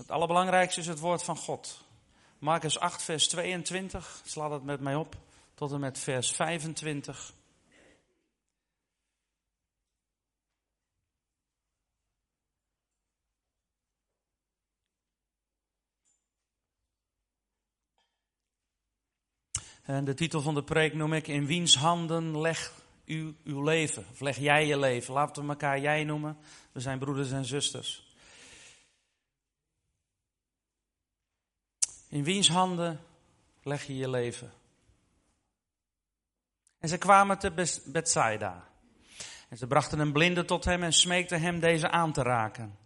Het allerbelangrijkste is het woord van God. Marcus 8, vers 22, sla dat met mij op, tot en met vers 25. En de titel van de preek noem ik In wiens handen leg u uw leven? Of leg jij je leven? Laten we elkaar jij noemen. We zijn broeders en zusters. In wiens handen leg je je leven? En ze kwamen te Bethsaida. En ze brachten een blinde tot hem en smeekten hem deze aan te raken.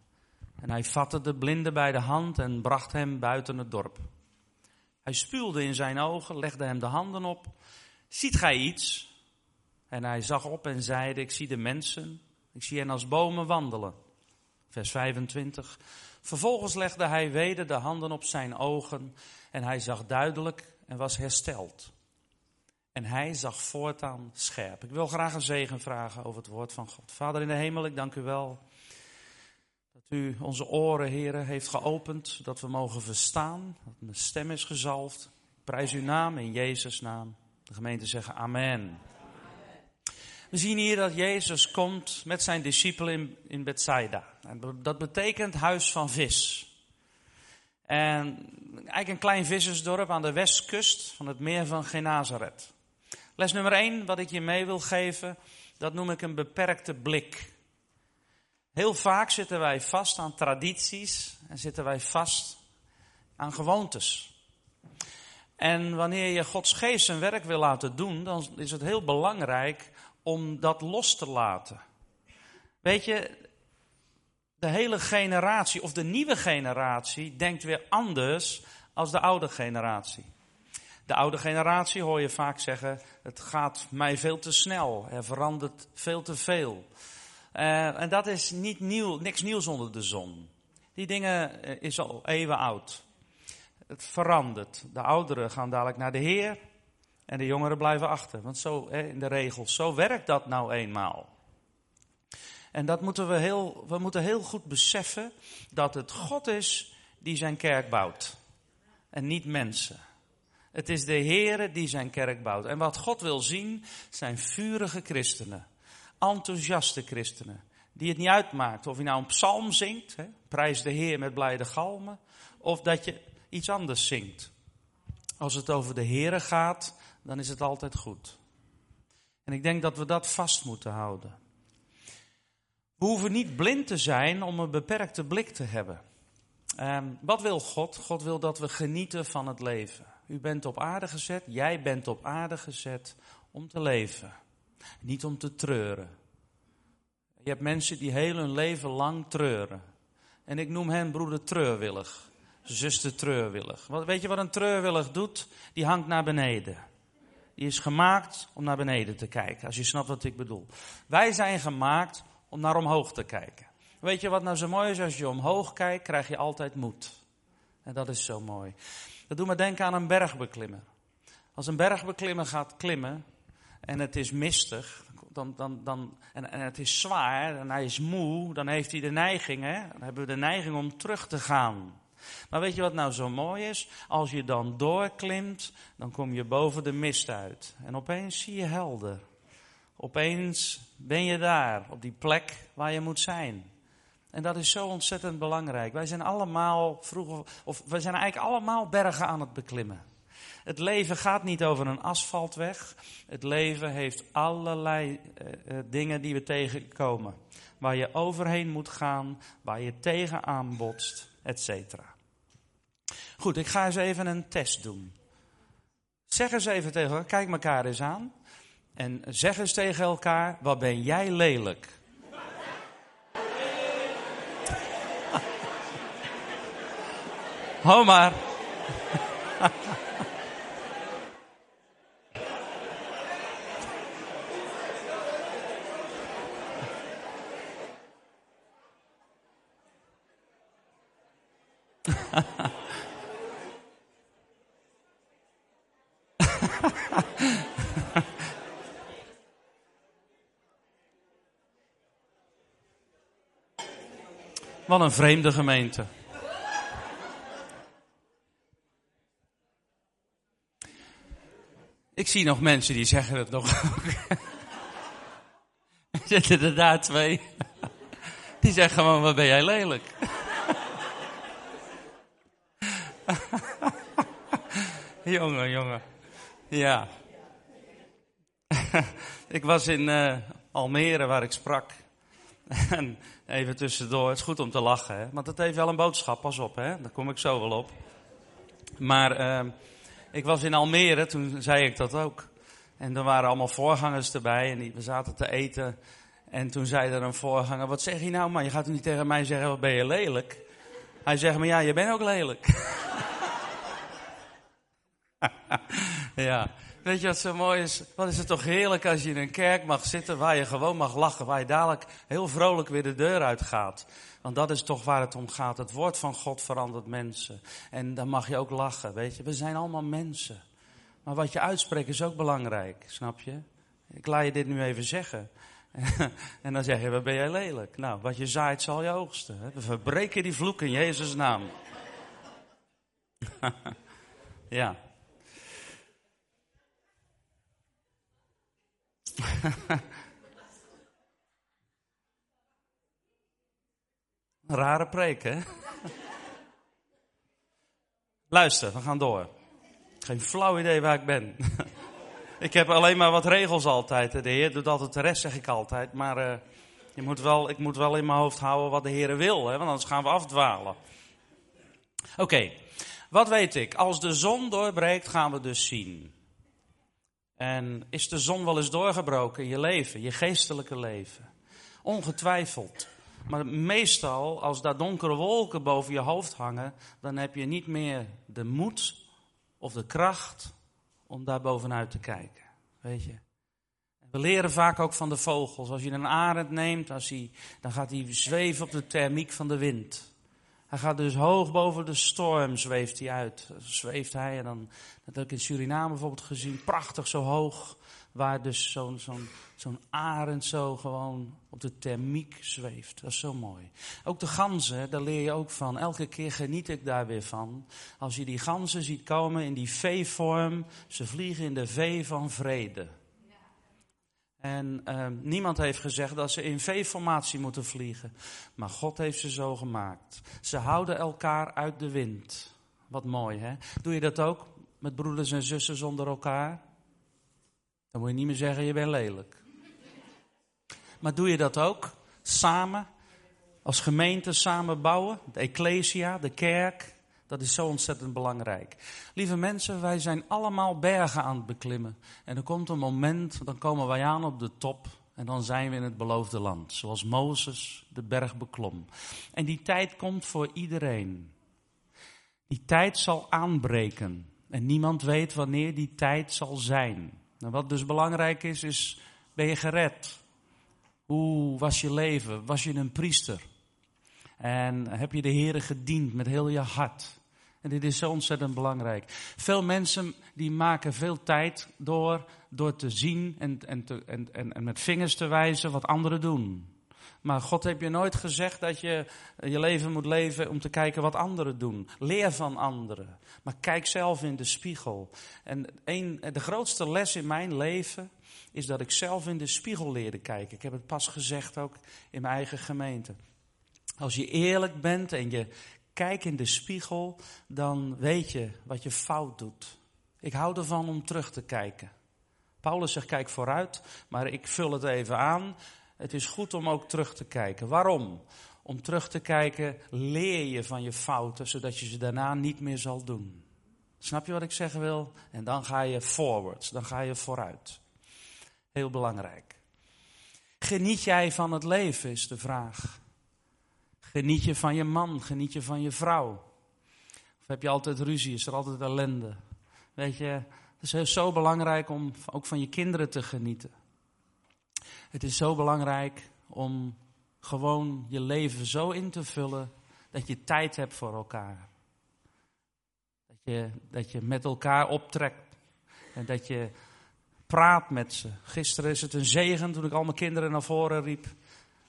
En hij vatte de blinde bij de hand en bracht hem buiten het dorp. Hij spuwde in zijn ogen, legde hem de handen op. Ziet gij iets? En hij zag op en zeide, ik zie de mensen, ik zie hen als bomen wandelen. Vers 25. Vervolgens legde hij weder de handen op zijn ogen en hij zag duidelijk en was hersteld. En hij zag voortaan scherp. Ik wil graag een zegen vragen over het woord van God. Vader in de hemel, ik dank u wel dat u onze oren, heren, heeft geopend, dat we mogen verstaan, dat mijn stem is gezalfd. Ik prijs uw naam in Jezus' naam. De gemeente zeggen amen. We zien hier dat Jezus komt met zijn discipelen in, in Bethsaida. Dat betekent huis van vis. En eigenlijk een klein vissersdorp aan de westkust van het meer van Genazaret. Les nummer 1, wat ik je mee wil geven, dat noem ik een beperkte blik. Heel vaak zitten wij vast aan tradities en zitten wij vast aan gewoontes. En wanneer je Gods geest zijn werk wil laten doen, dan is het heel belangrijk om dat los te laten. Weet je, de hele generatie of de nieuwe generatie denkt weer anders als de oude generatie. De oude generatie hoor je vaak zeggen: het gaat mij veel te snel, er verandert veel te veel. Uh, en dat is niet nieuw, niks nieuws onder de zon. Die dingen uh, is al eeuwen oud. Het verandert. De ouderen gaan dadelijk naar de Heer. En de jongeren blijven achter. Want zo, in de regels, zo werkt dat nou eenmaal. En dat moeten we heel, we moeten heel goed beseffen dat het God is die zijn kerk bouwt. En niet mensen. Het is de Heere die zijn kerk bouwt. En wat God wil zien zijn vurige christenen. Enthousiaste christenen. Die het niet uitmaakt of je nou een psalm zingt. Hè, prijs de Heer met blijde galmen. Of dat je iets anders zingt. Als het over de Heere gaat, dan is het altijd goed. En ik denk dat we dat vast moeten houden. We hoeven niet blind te zijn om een beperkte blik te hebben. Um, wat wil God? God wil dat we genieten van het leven. U bent op aarde gezet, jij bent op aarde gezet om te leven. Niet om te treuren. Je hebt mensen die heel hun leven lang treuren. En ik noem hen broeder treurwillig, zuster treurwillig. Weet je wat een treurwillig doet? Die hangt naar beneden. Die is gemaakt om naar beneden te kijken, als je snapt wat ik bedoel. Wij zijn gemaakt om naar omhoog te kijken. Weet je wat nou zo mooi is? Als je omhoog kijkt, krijg je altijd moed. En dat is zo mooi. Dat doet me denken aan een bergbeklimmer. Als een bergbeklimmer gaat klimmen en het is mistig, dan, dan, dan, en, en het is zwaar en hij is moe, dan heeft hij de neiging, hè? dan hebben we de neiging om terug te gaan. Maar weet je wat nou zo mooi is? Als je dan doorklimt, dan kom je boven de mist uit. En opeens zie je helder. Opeens ben je daar, op die plek waar je moet zijn. En dat is zo ontzettend belangrijk. Wij zijn allemaal vroeger, of wij zijn eigenlijk allemaal bergen aan het beklimmen. Het leven gaat niet over een asfaltweg. Het leven heeft allerlei uh, dingen die we tegenkomen. Waar je overheen moet gaan, waar je tegenaan botst, et cetera. Goed, ik ga eens even een test doen. Zeg eens even tegen kijk elkaar eens aan. En zeg eens tegen elkaar, wat ben jij lelijk? Hou. Wat een vreemde gemeente. Ik zie nog mensen die zeggen het nog. Er zitten er daar twee. Die zeggen gewoon, wat ben jij lelijk. jongen, jongen. Ja. ik was in uh, Almere waar ik sprak. en even tussendoor, het is goed om te lachen, hè? want het heeft wel een boodschap, pas op, hè? daar kom ik zo wel op. Maar uh, ik was in Almere, toen zei ik dat ook. En er waren allemaal voorgangers erbij en die, we zaten te eten. En toen zei er een voorganger, wat zeg je nou man, je gaat niet tegen mij zeggen, wat ben je lelijk? Hij zegt, maar ja, je bent ook lelijk. ja, weet je wat zo mooi is? Wat is het toch heerlijk als je in een kerk mag zitten waar je gewoon mag lachen, waar je dadelijk heel vrolijk weer de deur uit gaat. Want dat is toch waar het om gaat. Het woord van God verandert mensen. En dan mag je ook lachen, weet je. We zijn allemaal mensen. Maar wat je uitspreekt is ook belangrijk, snap je? Ik laat je dit nu even zeggen. en dan zeg je, ben jij lelijk? Nou, wat je zaait zal je oogsten. We verbreken die vloek in Jezus' naam. ja. Rare preek, hè? Luister, we gaan door. Geen flauw idee waar ik ben. ik heb alleen maar wat regels altijd. De Heer doet altijd de rest, zeg ik altijd. Maar uh, je moet wel, ik moet wel in mijn hoofd houden wat de Heer wil, hè? want anders gaan we afdwalen. Oké, wat weet ik? Als de zon doorbreekt, gaan we dus zien. En is de zon wel eens doorgebroken in je leven, je geestelijke leven? Ongetwijfeld. Maar meestal, als daar donkere wolken boven je hoofd hangen, dan heb je niet meer de moed of de kracht om daar bovenuit te kijken. Weet je? We leren vaak ook van de vogels. Als je een arend neemt, als hij, dan gaat hij zweven op de thermiek van de wind. Hij gaat dus hoog boven de storm, zweeft hij uit. Zweeft hij en dan, dat heb ik in Suriname bijvoorbeeld gezien, prachtig zo hoog. Waar dus zo'n zo'n zo'n arend zo gewoon op de thermiek zweeft. Dat is zo mooi. Ook de ganzen, daar leer je ook van. Elke keer geniet ik daar weer van. Als je die ganzen ziet komen in die V-vorm, ze vliegen in de V van vrede. En uh, niemand heeft gezegd dat ze in V-formatie moeten vliegen. Maar God heeft ze zo gemaakt. Ze houden elkaar uit de wind. Wat mooi, hè? Doe je dat ook met broeders en zussen zonder elkaar? Dan moet je niet meer zeggen, je bent lelijk. Maar doe je dat ook? Samen? Als gemeente samen bouwen? De ecclesia, de kerk? Dat is zo ontzettend belangrijk. Lieve mensen, wij zijn allemaal bergen aan het beklimmen. En er komt een moment, dan komen wij aan op de top. En dan zijn we in het beloofde land. Zoals Mozes de berg beklom. En die tijd komt voor iedereen. Die tijd zal aanbreken. En niemand weet wanneer die tijd zal zijn. Nou, wat dus belangrijk is, is ben je gered? Hoe was je leven? Was je een priester? En heb je de Heer gediend met heel je hart? En dit is zo ontzettend belangrijk. Veel mensen die maken veel tijd door, door te zien en, en, te, en, en, en met vingers te wijzen wat anderen doen. Maar God heeft je nooit gezegd dat je je leven moet leven om te kijken wat anderen doen. Leer van anderen. Maar kijk zelf in de spiegel. En een, de grootste les in mijn leven is dat ik zelf in de spiegel leerde kijken. Ik heb het pas gezegd ook in mijn eigen gemeente. Als je eerlijk bent en je kijkt in de spiegel, dan weet je wat je fout doet. Ik hou ervan om terug te kijken. Paulus zegt kijk vooruit, maar ik vul het even aan. Het is goed om ook terug te kijken. Waarom? Om terug te kijken leer je van je fouten, zodat je ze daarna niet meer zal doen. Snap je wat ik zeggen wil? En dan ga je forwards, dan ga je vooruit. Heel belangrijk. Geniet jij van het leven, is de vraag. Geniet je van je man, geniet je van je vrouw. Of heb je altijd ruzie, is er altijd ellende. Weet je, het is zo belangrijk om ook van je kinderen te genieten. Het is zo belangrijk om gewoon je leven zo in te vullen dat je tijd hebt voor elkaar. Dat je, dat je met elkaar optrekt en dat je praat met ze. Gisteren is het een zegen toen ik al mijn kinderen naar voren riep.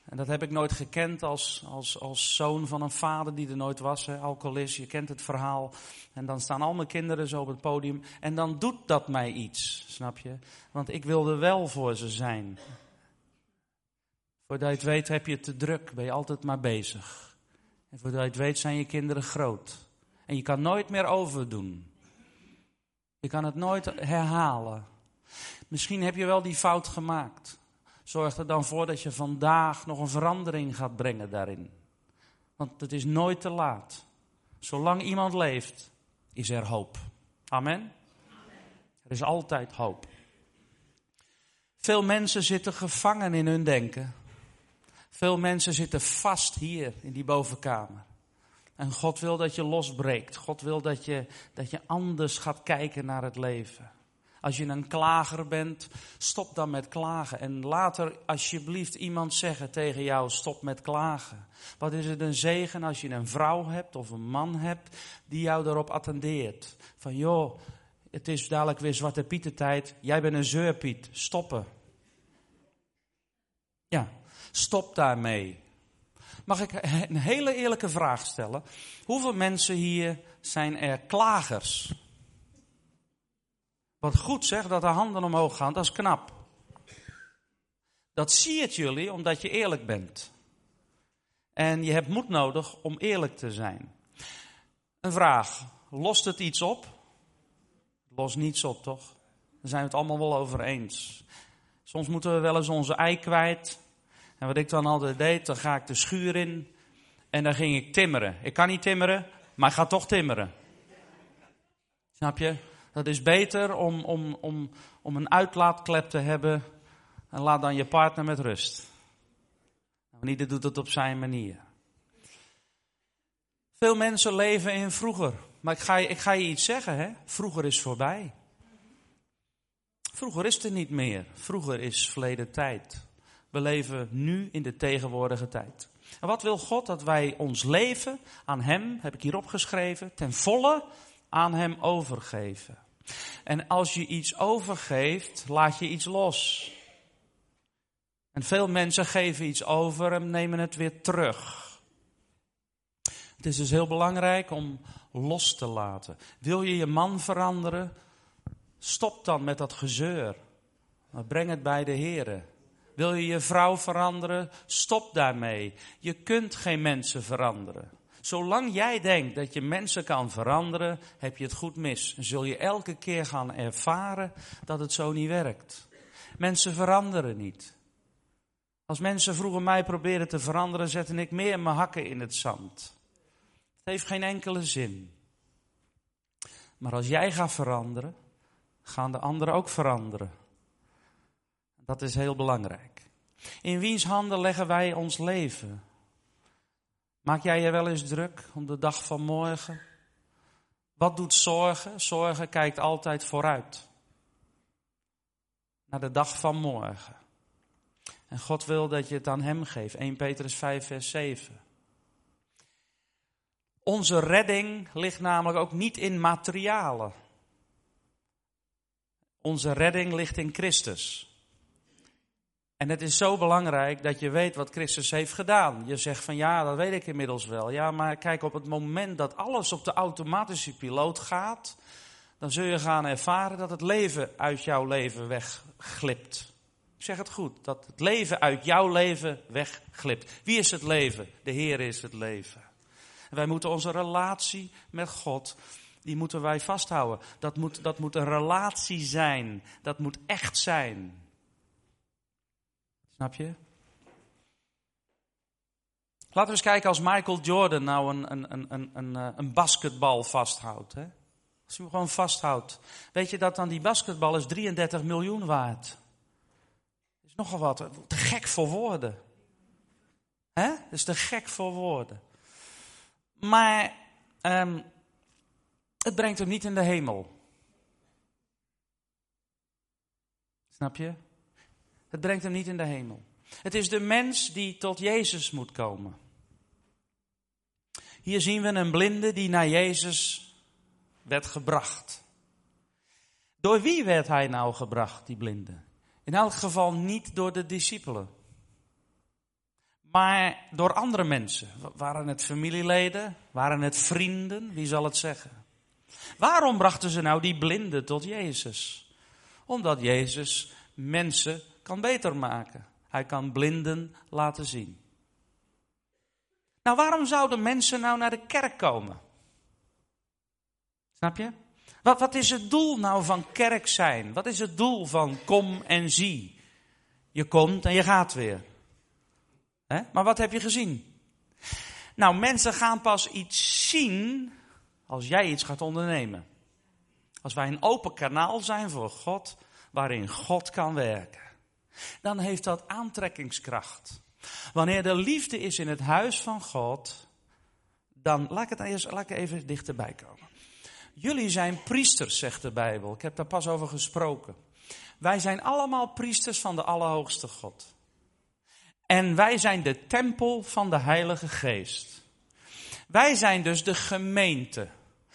En dat heb ik nooit gekend als, als, als zoon van een vader die er nooit was, hè, alcoholist. Je kent het verhaal. En dan staan al mijn kinderen zo op het podium. En dan doet dat mij iets, snap je? Want ik wilde wel voor ze zijn. Voordat je het weet heb je het te druk, ben je altijd maar bezig. En voordat je het weet zijn je kinderen groot. En je kan nooit meer overdoen. Je kan het nooit herhalen. Misschien heb je wel die fout gemaakt. Zorg er dan voor dat je vandaag nog een verandering gaat brengen daarin. Want het is nooit te laat. Zolang iemand leeft, is er hoop. Amen? Er is altijd hoop. Veel mensen zitten gevangen in hun denken. Veel mensen zitten vast hier in die bovenkamer. En God wil dat je losbreekt. God wil dat je, dat je anders gaat kijken naar het leven. Als je een klager bent, stop dan met klagen. En later alsjeblieft iemand zeggen tegen jou, stop met klagen. Wat is het een zegen als je een vrouw hebt of een man hebt die jou erop attendeert. Van joh, het is dadelijk weer Zwarte Pietentijd. Jij bent een zeurpiet. Stoppen. Ja, stop daarmee. Mag ik een hele eerlijke vraag stellen? Hoeveel mensen hier zijn er klagers? Wat goed zeg dat de handen omhoog gaan, dat is knap. Dat zie het jullie omdat je eerlijk bent. En je hebt moed nodig om eerlijk te zijn. Een vraag, lost het iets op? Los niets op, toch? Daar zijn we het allemaal wel over eens. Soms moeten we wel eens onze ei kwijt. En wat ik dan altijd deed, dan ga ik de schuur in en dan ging ik timmeren. Ik kan niet timmeren, maar ik ga toch timmeren. Snap je? Dat is beter om, om, om, om een uitlaatklep te hebben en laat dan je partner met rust. Nou, ieder doet het op zijn manier. Veel mensen leven in vroeger. Maar ik ga, ik ga je iets zeggen, hè? Vroeger is voorbij. Vroeger is er niet meer. Vroeger is verleden tijd. We leven nu in de tegenwoordige tijd. En wat wil God? Dat wij ons leven aan Hem, heb ik hier opgeschreven, ten volle aan Hem overgeven. En als je iets overgeeft, laat je iets los. En veel mensen geven iets over en nemen het weer terug. Het is dus heel belangrijk om los te laten. Wil je je man veranderen? Stop dan met dat gezeur. Breng het bij de Heer. Wil je je vrouw veranderen? Stop daarmee. Je kunt geen mensen veranderen. Zolang jij denkt dat je mensen kan veranderen, heb je het goed mis. Zul je elke keer gaan ervaren dat het zo niet werkt. Mensen veranderen niet. Als mensen vroeger mij proberen te veranderen, zette ik meer mijn hakken in het zand. Het heeft geen enkele zin. Maar als jij gaat veranderen, gaan de anderen ook veranderen. Dat is heel belangrijk. In wiens handen leggen wij ons leven? Maak jij je wel eens druk om de dag van morgen? Wat doet zorgen? Zorgen kijkt altijd vooruit. Naar de dag van morgen. En God wil dat je het aan Hem geeft. 1 Petrus 5, vers 7. Onze redding ligt namelijk ook niet in materialen. Onze redding ligt in Christus. En het is zo belangrijk dat je weet wat Christus heeft gedaan. Je zegt van ja, dat weet ik inmiddels wel. Ja, maar kijk, op het moment dat alles op de automatische piloot gaat, dan zul je gaan ervaren dat het leven uit jouw leven wegglipt. Zeg het goed, dat het leven uit jouw leven wegglipt. Wie is het leven? De Heer is het leven. En wij moeten onze relatie met God, die moeten wij vasthouden. Dat moet, dat moet een relatie zijn. Dat moet echt zijn. Snap je? Laten we eens kijken als Michael Jordan nou een, een, een, een, een, eh, een basketbal vasthoudt. Hè? Als hij hem gewoon vasthoudt. Weet je dat dan die basketbal is 33 miljoen waard? Dat is nogal wat. Te gek voor woorden. Hè? Dat is te gek voor woorden. Maar um, het brengt hem niet in de hemel. Snap je? Het brengt hem niet in de hemel. Het is de mens die tot Jezus moet komen. Hier zien we een blinde die naar Jezus werd gebracht. Door wie werd hij nou gebracht, die blinde? In elk geval niet door de discipelen. maar door andere mensen. Waren het familieleden? Waren het vrienden? Wie zal het zeggen? Waarom brachten ze nou die blinden tot Jezus? Omdat Jezus mensen kan beter maken. Hij kan blinden laten zien. Nou, waarom zouden mensen nou naar de kerk komen? Snap je? Wat, wat is het doel nou van kerk zijn? Wat is het doel van kom en zie? Je komt en je gaat weer. Maar wat heb je gezien? Nou, mensen gaan pas iets zien als jij iets gaat ondernemen. Als wij een open kanaal zijn voor God, waarin God kan werken. Dan heeft dat aantrekkingskracht. Wanneer er liefde is in het huis van God, dan laat ik het eerst laat ik even dichterbij komen. Jullie zijn priesters, zegt de Bijbel. Ik heb daar pas over gesproken. Wij zijn allemaal priesters van de Allerhoogste God. En wij zijn de tempel van de Heilige Geest. Wij zijn dus de gemeente.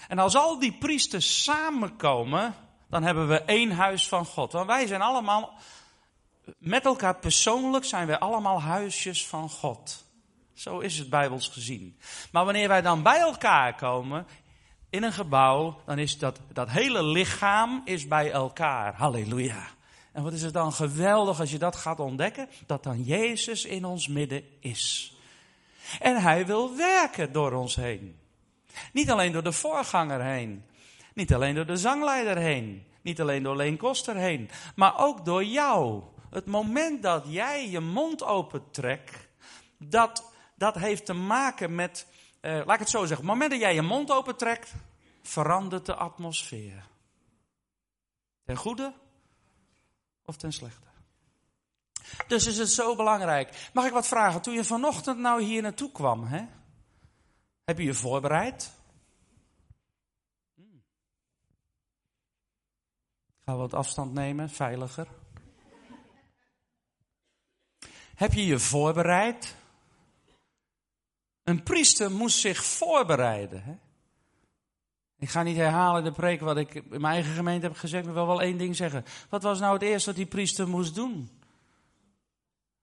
En als al die priesters samenkomen, dan hebben we één huis van God. Want wij zijn allemaal, met elkaar persoonlijk zijn wij allemaal huisjes van God. Zo is het bijbels gezien. Maar wanneer wij dan bij elkaar komen in een gebouw, dan is dat, dat hele lichaam is bij elkaar. Halleluja. En wat is het dan geweldig als je dat gaat ontdekken? Dat dan Jezus in ons midden is. En hij wil werken door ons heen. Niet alleen door de voorganger heen. Niet alleen door de zangleider heen. Niet alleen door Leen Koster heen. Maar ook door jou. Het moment dat jij je mond opentrekt, dat, dat heeft te maken met, eh, laat ik het zo zeggen. Het moment dat jij je mond opentrekt, verandert de atmosfeer. Ten goede of ten slechte. Dus is het zo belangrijk. Mag ik wat vragen? Toen je vanochtend nou hier naartoe kwam, hè? heb je je voorbereid? Gaan we wat afstand nemen, veiliger. Heb je je voorbereid? Een priester moest zich voorbereiden. Hè? Ik ga niet herhalen de preek wat ik in mijn eigen gemeente heb gezegd, maar wil wel één ding zeggen. Wat was nou het eerste wat die priester moest doen?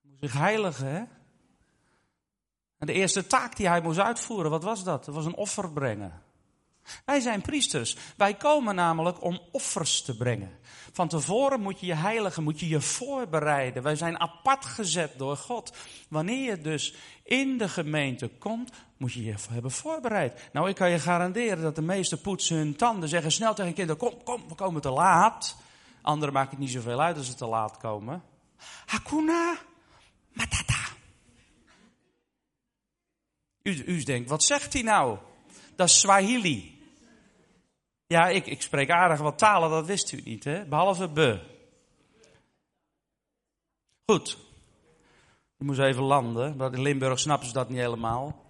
Moest zich heiligen, hè? En de eerste taak die hij moest uitvoeren, wat was dat? Dat was een offer brengen. Wij zijn priesters. Wij komen namelijk om offers te brengen. Van tevoren moet je je heiligen, moet je je voorbereiden. Wij zijn apart gezet door God. Wanneer je dus in de gemeente komt, moet je je hebben voorbereid. Nou, ik kan je garanderen dat de meeste poetsen hun tanden, zeggen snel tegen kinderen, kom, kom, we komen te laat. Anderen maken het niet zoveel uit als ze te laat komen. Hakuna matata. U, u denkt, wat zegt hij nou? Dat is Swahili. Ja, ik, ik spreek aardig wat talen, dat wist u niet, hè? Behalve be. Goed. Ik moest even landen, want in Limburg snappen ze dat niet helemaal.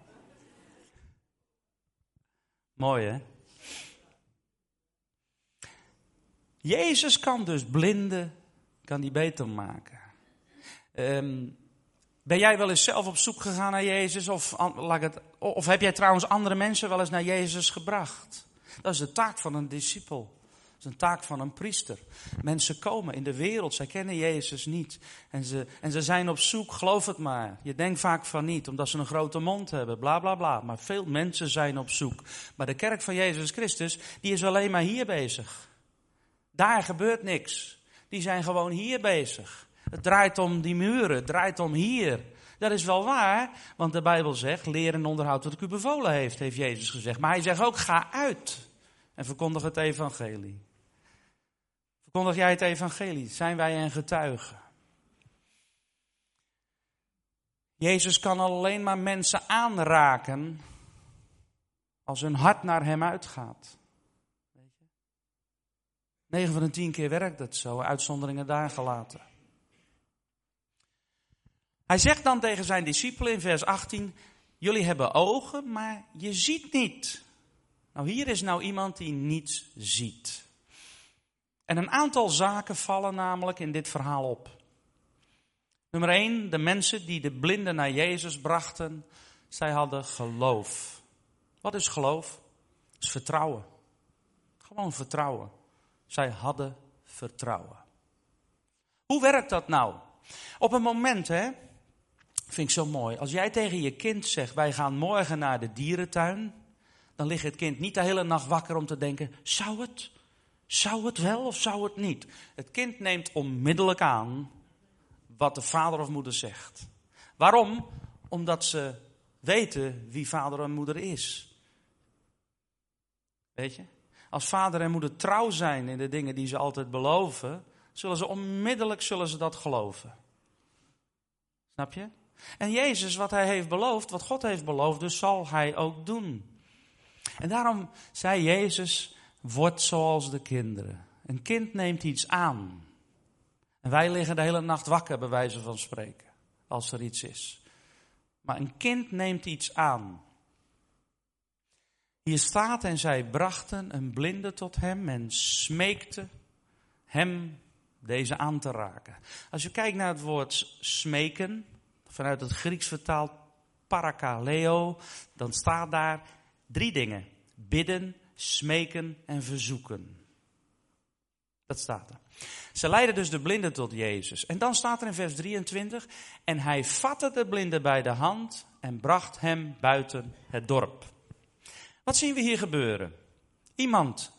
Mooi, hè? Jezus kan dus blinden, kan die beter maken. Um, ben jij wel eens zelf op zoek gegaan naar Jezus? Of, of heb jij trouwens andere mensen wel eens naar Jezus gebracht? Dat is de taak van een discipel. Dat is een taak van een priester. Mensen komen in de wereld, zij kennen Jezus niet. En ze, en ze zijn op zoek, geloof het maar. Je denkt vaak van niet, omdat ze een grote mond hebben, bla bla bla. Maar veel mensen zijn op zoek. Maar de kerk van Jezus Christus, die is alleen maar hier bezig. Daar gebeurt niks. Die zijn gewoon hier bezig. Het draait om die muren, het draait om hier. Dat is wel waar, want de Bijbel zegt, leer en onderhoud wat ik u bevolen heeft, heeft Jezus gezegd. Maar hij zegt ook, ga uit en verkondig het evangelie. Verkondig jij het evangelie? Zijn wij een getuige? Jezus kan alleen maar mensen aanraken als hun hart naar hem uitgaat. 9 van de 10 keer werkt het zo, uitzonderingen daar gelaten. Hij zegt dan tegen zijn discipelen in vers 18, jullie hebben ogen, maar je ziet niet. Nou, hier is nou iemand die niets ziet. En een aantal zaken vallen namelijk in dit verhaal op. Nummer 1, de mensen die de blinden naar Jezus brachten, zij hadden geloof. Wat is geloof? Dat is vertrouwen. Gewoon vertrouwen. Zij hadden vertrouwen. Hoe werkt dat nou? Op een moment, hè, Vind ik zo mooi. Als jij tegen je kind zegt, wij gaan morgen naar de dierentuin, dan ligt het kind niet de hele nacht wakker om te denken, zou het? Zou het wel of zou het niet? Het kind neemt onmiddellijk aan wat de vader of moeder zegt. Waarom? Omdat ze weten wie vader en moeder is. Weet je? Als vader en moeder trouw zijn in de dingen die ze altijd beloven, zullen ze onmiddellijk zullen ze dat geloven. Snap je? En Jezus, wat hij heeft beloofd, wat God heeft beloofd, dus zal hij ook doen. En daarom zei Jezus, word zoals de kinderen. Een kind neemt iets aan. En wij liggen de hele nacht wakker, bij wijze van spreken, als er iets is. Maar een kind neemt iets aan. Hier staat en zij brachten een blinde tot hem en smeekten hem deze aan te raken. Als je kijkt naar het woord smeken, vanuit het Grieks vertaald parakaleo, dan staat daar drie dingen. Bidden, smeken en verzoeken. Dat staat er. Ze leiden dus de blinde tot Jezus. En dan staat er in vers 23, en hij vatte de blinde bij de hand en bracht hem buiten het dorp. Wat zien we hier gebeuren? Iemand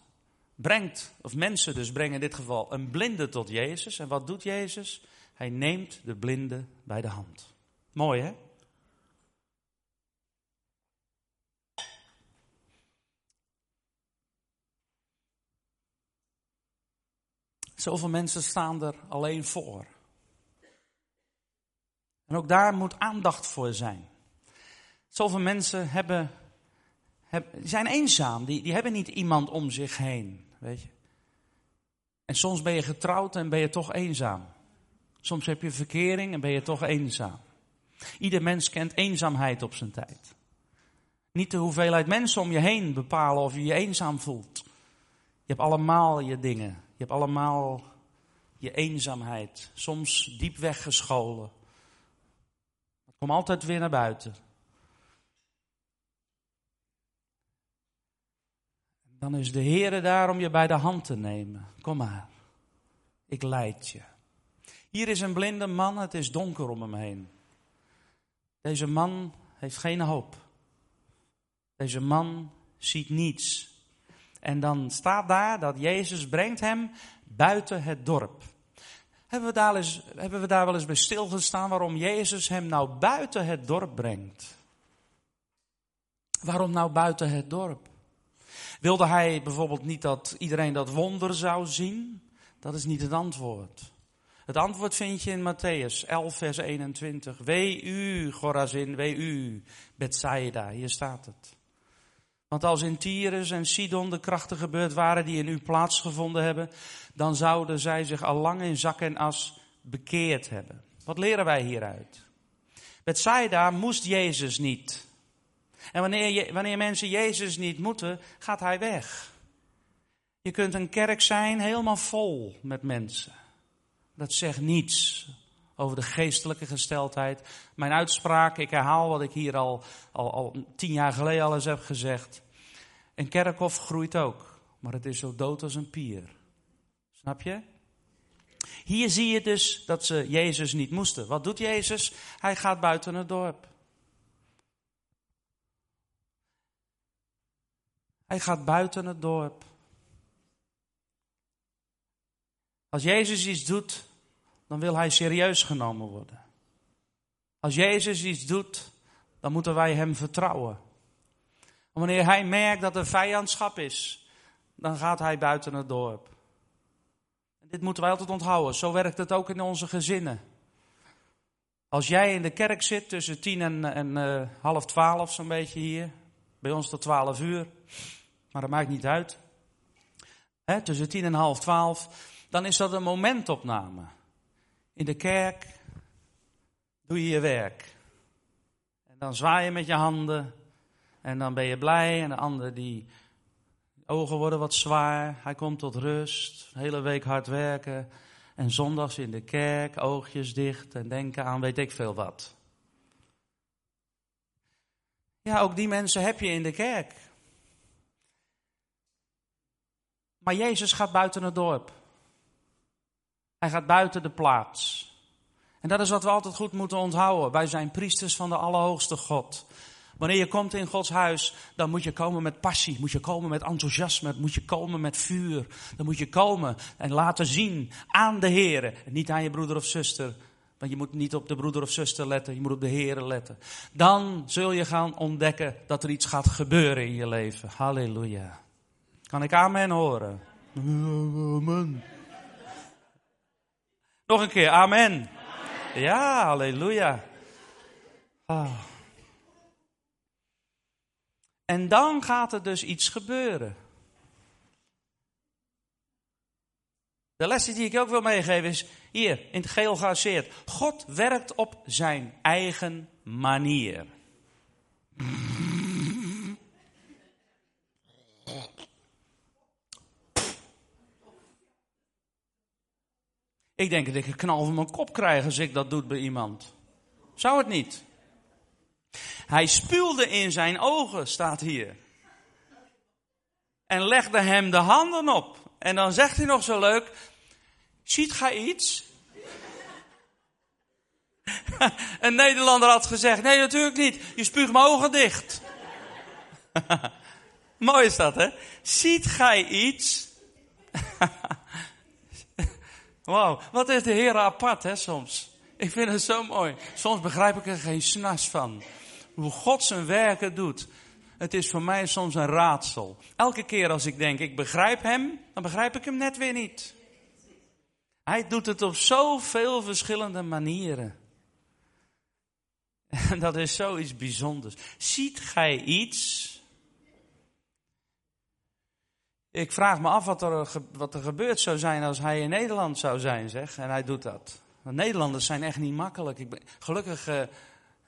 brengt, of mensen dus brengen in dit geval, een blinde tot Jezus. En wat doet Jezus? Hij neemt de blinde bij de hand. Mooi hè? Zoveel mensen staan er alleen voor. En ook daar moet aandacht voor zijn. Zoveel mensen hebben, hebben, zijn eenzaam, die, die hebben niet iemand om zich heen. Weet je? En soms ben je getrouwd en ben je toch eenzaam. Soms heb je verkering en ben je toch eenzaam. Ieder mens kent eenzaamheid op zijn tijd. Niet de hoeveelheid mensen om je heen bepalen of je je eenzaam voelt. Je hebt allemaal je dingen. Je hebt allemaal je eenzaamheid. Soms diep weggescholen. Kom altijd weer naar buiten. Dan is de Heere daar om je bij de hand te nemen. Kom maar. Ik leid je. Hier is een blinde man, het is donker om hem heen. Deze man heeft geen hoop. Deze man ziet niets. En dan staat daar dat Jezus brengt hem buiten het dorp. Hebben we, daar eens, hebben we daar wel eens bij stilgestaan waarom Jezus hem nou buiten het dorp brengt? Waarom nou buiten het dorp? Wilde hij bijvoorbeeld niet dat iedereen dat wonder zou zien? Dat is niet het antwoord. Het antwoord vind je in Matthäus 11, vers 21. Wee u, Gorazin, wee u, Bethsaida. Hier staat het. Want als in Tyrus en Sidon de krachten gebeurd waren die in u plaatsgevonden hebben, dan zouden zij zich al lang in zak en as bekeerd hebben. Wat leren wij hieruit? Bethsaida moest Jezus niet. En wanneer, je, wanneer mensen Jezus niet moeten, gaat hij weg. Je kunt een kerk zijn helemaal vol met mensen. Dat zegt niets over de geestelijke gesteldheid. Mijn uitspraak, ik herhaal wat ik hier al, al, al tien jaar geleden al eens heb gezegd. Een kerkhof groeit ook, maar het is zo dood als een pier. Snap je? Hier zie je dus dat ze Jezus niet moesten. Wat doet Jezus? Hij gaat buiten het dorp. Hij gaat buiten het dorp. Als Jezus iets doet, dan wil hij serieus genomen worden. Als Jezus iets doet, dan moeten wij hem vertrouwen. wanneer hij merkt dat er vijandschap is, dan gaat hij buiten het dorp. En dit moeten wij altijd onthouden. Zo werkt het ook in onze gezinnen. Als jij in de kerk zit tussen tien en, en uh, half twaalf, zo'n beetje hier. Bij ons tot twaalf uur. Maar dat maakt niet uit. Tussen tien en half twaalf. Dan is dat een momentopname. In de kerk doe je je werk. En dan zwaai je met je handen. En dan ben je blij. En de ander die ogen worden wat zwaar. Hij komt tot rust. Hele week hard werken. En zondags in de kerk, oogjes dicht en denken aan weet ik veel wat. Ja, ook die mensen heb je in de kerk. Maar Jezus gaat buiten het dorp. Hij gaat buiten de plaats. En dat is wat we altijd goed moeten onthouden. Wij zijn priesters van de Allerhoogste God. Wanneer je komt in Gods huis, dan moet je komen met passie, moet je komen met enthousiasme, moet je komen met vuur. Dan moet je komen en laten zien aan de Heer, niet aan je broeder of zuster. Want je moet niet op de broeder of zuster letten, je moet op de Heer letten. Dan zul je gaan ontdekken dat er iets gaat gebeuren in je leven. Halleluja. Kan ik amen horen? Amen. Nog een keer, amen. Ja, halleluja. Ah. En dan gaat er dus iets gebeuren. De les die ik ook wil meegeven is hier in het geel gearseerd. God werkt op zijn eigen manier. Ik denk dat ik een knal van mijn kop krijg als ik dat doe bij iemand. Zou het niet? Hij spuwde in zijn ogen, staat hier. En legde hem de handen op. En dan zegt hij nog zo leuk, ziet gij iets? een Nederlander had gezegd, nee natuurlijk niet, je spuugt mijn ogen dicht. Mooi is dat, hè? Ziet gij iets? Wauw, wat is de Heer apart, hè, soms. Ik vind het zo mooi. Soms begrijp ik er geen snas van. Hoe God zijn werken doet. Het is voor mij soms een raadsel. Elke keer als ik denk, ik begrijp hem, dan begrijp ik hem net weer niet. Hij doet het op zoveel verschillende manieren. En dat is zoiets bijzonders. Ziet gij iets? Ik vraag me af wat er, wat er gebeurd zou zijn als hij in Nederland zou zijn, zeg. En hij doet dat. Nederlanders zijn echt niet makkelijk. Ik ben, gelukkig, uh,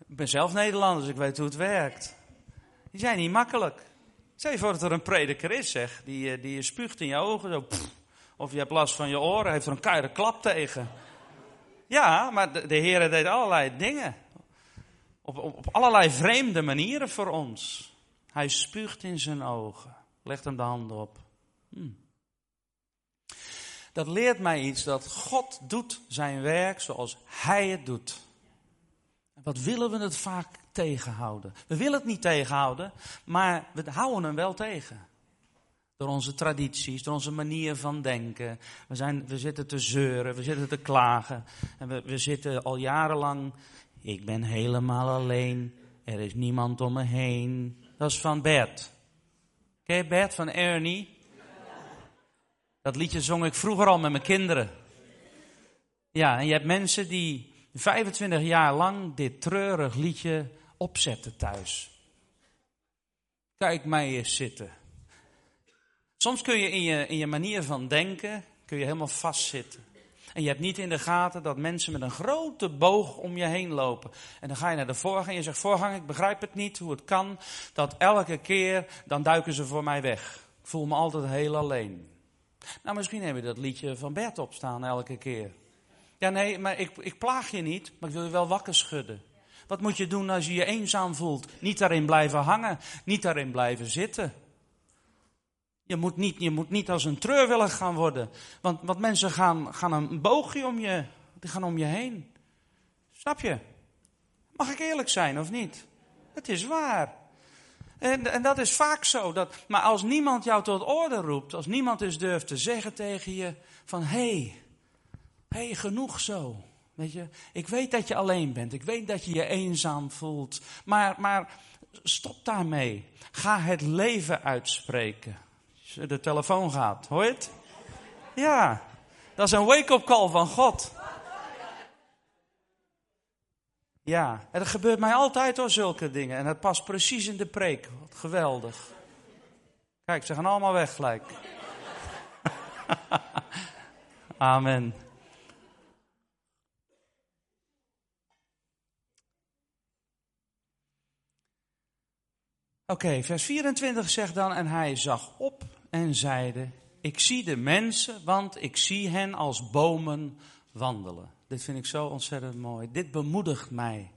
ik ben zelf Nederlander, dus ik weet hoe het werkt. Die zijn niet makkelijk. Je voor dat er een prediker is, zeg. Die, uh, die spuugt in je ogen, zo, of je hebt last van je oren, heeft er een keiharde klap tegen. Ja, maar de, de Heer deed allerlei dingen. Op, op, op allerlei vreemde manieren voor ons. Hij spuugt in zijn ogen. Legt hem de handen op. Hmm. Dat leert mij iets dat God doet zijn werk zoals Hij het doet. Wat willen we het vaak tegenhouden? We willen het niet tegenhouden, maar we houden hem wel tegen. Door onze tradities, door onze manier van denken. We, zijn, we zitten te zeuren, we zitten te klagen. En we, we zitten al jarenlang, ik ben helemaal alleen. Er is niemand om me heen. Dat is van Bert. Ken Bert van Ernie? Dat liedje zong ik vroeger al met mijn kinderen. Ja, en je hebt mensen die 25 jaar lang dit treurig liedje opzetten thuis. Kijk mij eens zitten. Soms kun je in je, in je manier van denken, kun je helemaal vastzitten. En je hebt niet in de gaten dat mensen met een grote boog om je heen lopen. En dan ga je naar de voorgang en je zegt, voorgang, ik begrijp het niet, hoe het kan, dat elke keer, dan duiken ze voor mij weg. Ik voel me altijd heel alleen. Nou, misschien heb je dat liedje van Bert opstaan elke keer. Ja, nee, maar ik, ik plaag je niet, maar ik wil je wel wakker schudden. Wat moet je doen als je je eenzaam voelt? Niet daarin blijven hangen, niet daarin blijven zitten. Je moet niet, je moet niet als een treurwillig gaan worden. Want, want mensen gaan, gaan een boogje om je, die gaan om je heen. Snap je? Mag ik eerlijk zijn of niet? Het is waar. En, en dat is vaak zo. Dat, maar als niemand jou tot orde roept, als niemand eens durft te zeggen tegen je van hé, hey, hey, genoeg zo. Weet je, ik weet dat je alleen bent. Ik weet dat je je eenzaam voelt. Maar, maar stop daarmee. Ga het leven uitspreken. De telefoon gaat, hoor je het? Ja, dat is een wake-up call van God. Ja, en dat gebeurt mij altijd door zulke dingen. En dat past precies in de preek. Wat geweldig. Kijk, ze gaan allemaal weg gelijk. Amen. Oké, vers 24 zegt dan, en hij zag op en zeide, ik zie de mensen, want ik zie hen als bomen wandelen. Dit vind ik zo ontzettend mooi. Dit bemoedigt mij.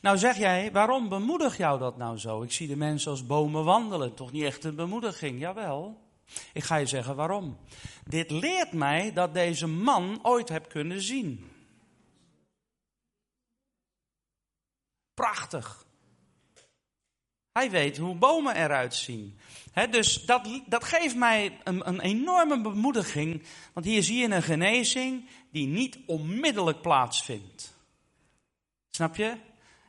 Nou zeg jij, waarom bemoedig jou dat nou zo? Ik zie de mensen als bomen wandelen. Toch niet echt een bemoediging? Jawel. Ik ga je zeggen waarom. Dit leert mij dat deze man ooit heb kunnen zien. Prachtig. Hij weet hoe bomen eruit zien. dus dat, dat geeft mij een, een enorme bemoediging. Want hier zie je een genezing die niet onmiddellijk plaatsvindt. Snap je?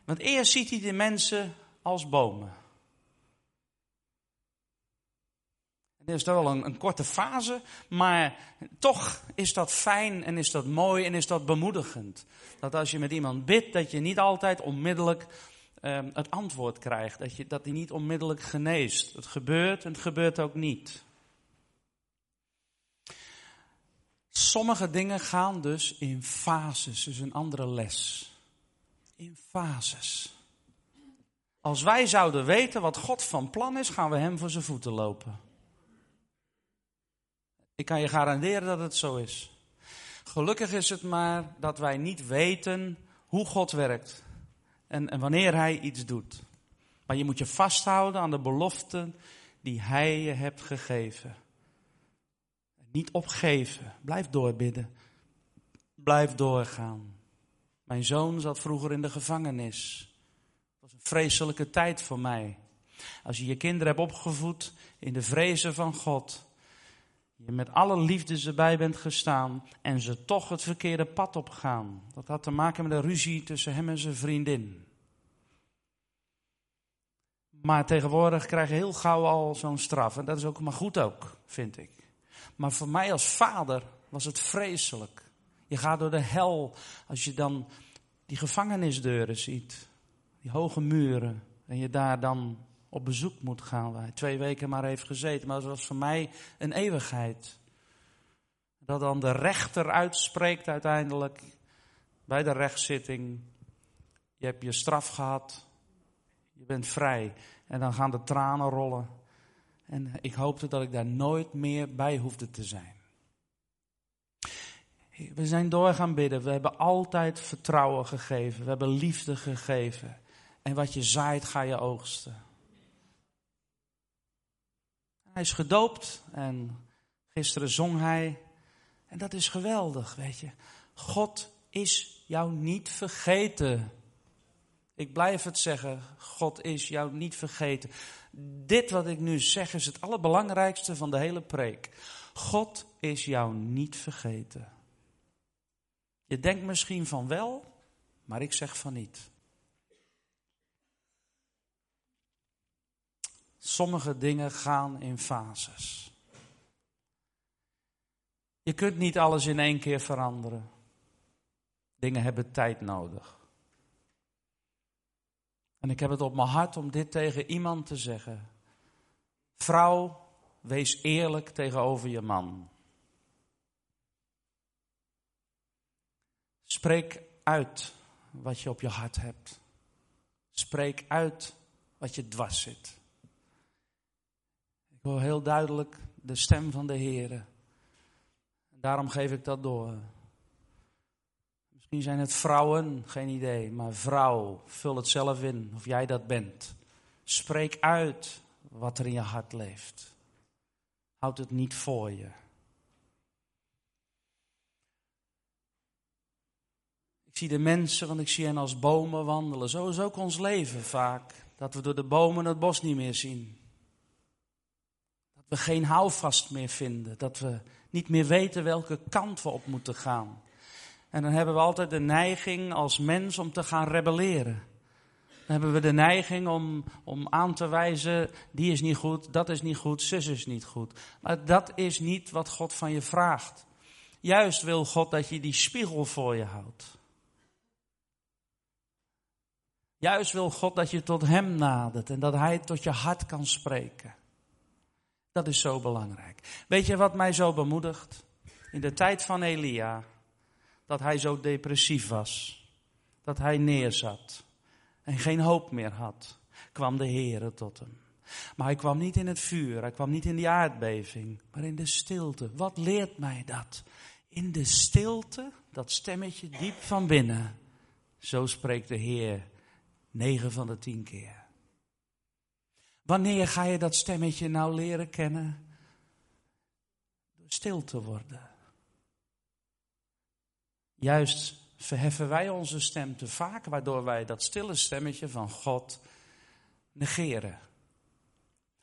Want eerst ziet hij de mensen als bomen. Het is wel een, een, korte fase, maar toch is dat fijn en is dat mooi en is dat bemoedigend. Dat als je met iemand bidt, dat je niet altijd onmiddellijk uh, het antwoord krijgt. Dat, je, dat die niet onmiddellijk geneest. Het gebeurt en het gebeurt ook niet. Sommige dingen gaan dus in fases, dus een andere les. In fases. Als wij zouden weten wat God van plan is, gaan we hem voor zijn voeten lopen. Ik kan je garanderen dat het zo is. Gelukkig is het maar dat wij niet weten hoe God werkt en, en wanneer Hij iets doet. Maar je moet je vasthouden aan de beloften die Hij je hebt gegeven. Niet opgeven. Blijf doorbidden. Blijf doorgaan. Mijn zoon zat vroeger in de gevangenis. Het was een vreselijke tijd voor mij. Als je je kinderen hebt opgevoed in de vrezen van God, je met alle liefde erbij bent gestaan en ze toch het verkeerde pad opgaan. Dat had te maken met een ruzie tussen hem en zijn vriendin. Maar tegenwoordig krijg je heel gauw al zo'n straf. En dat is ook maar goed ook, vind ik. Maar voor mij als vader was het vreselijk. Je gaat door de hel als je dan die gevangenisdeuren ziet. Die hoge muren. En je daar dan op bezoek moet gaan. Waar hij twee weken maar heeft gezeten. Maar dat was voor mij een eeuwigheid. Dat dan de rechter uitspreekt uiteindelijk bij de rechtszitting. Je hebt je straf gehad. Je bent vrij. En dan gaan de tranen rollen. En ik hoopte dat ik daar nooit meer bij hoefde te zijn. We zijn door gaan bidden. We hebben altijd vertrouwen gegeven. We hebben liefde gegeven. En wat je zaait, ga je oogsten. Hij is gedoopt en gisteren zong hij. En dat is geweldig, weet je. God is jou niet vergeten. Ik blijf het zeggen, God is jou niet vergeten. Dit wat ik nu zeg is het allerbelangrijkste van de hele preek. God is jou niet vergeten. Je denkt misschien van wel, maar ik zeg van niet. Sommige dingen gaan in fases. Je kunt niet alles in één keer veranderen. Dingen hebben tijd nodig. En ik heb het op mijn hart om dit tegen iemand te zeggen. Vrouw, wees eerlijk tegenover je man. Spreek uit wat je op je hart hebt. Spreek uit wat je dwars zit. Ik hoor heel duidelijk de stem van de Heer. Daarom geef ik dat door. Misschien zijn het vrouwen, geen idee, maar vrouw, vul het zelf in of jij dat bent. Spreek uit wat er in je hart leeft. Houd het niet voor je. Ik zie de mensen, want ik zie hen als bomen wandelen. Zo is ook ons leven vaak. Dat we door de bomen het bos niet meer zien. Dat we geen houvast meer vinden. Dat we niet meer weten welke kant we op moeten gaan. En dan hebben we altijd de neiging als mens om te gaan rebelleren. Dan hebben we de neiging om, om aan te wijzen, die is niet goed, dat is niet goed, zus is niet goed. Maar dat is niet wat God van je vraagt. Juist wil God dat je die spiegel voor je houdt. Juist wil God dat je tot Hem nadert en dat Hij tot je hart kan spreken. Dat is zo belangrijk. Weet je wat mij zo bemoedigt? In de tijd van Elia dat hij zo depressief was. Dat hij neerzat en geen hoop meer had, kwam de Heere tot hem. Maar hij kwam niet in het vuur, hij kwam niet in die aardbeving, maar in de stilte. Wat leert mij dat? In de stilte, dat stemmetje diep van binnen. Zo spreekt de Heer negen van de tien keer. Wanneer ga je dat stemmetje nou leren kennen? Door stil te worden. Juist verheffen wij onze stem te vaak, waardoor wij dat stille stemmetje van God negeren.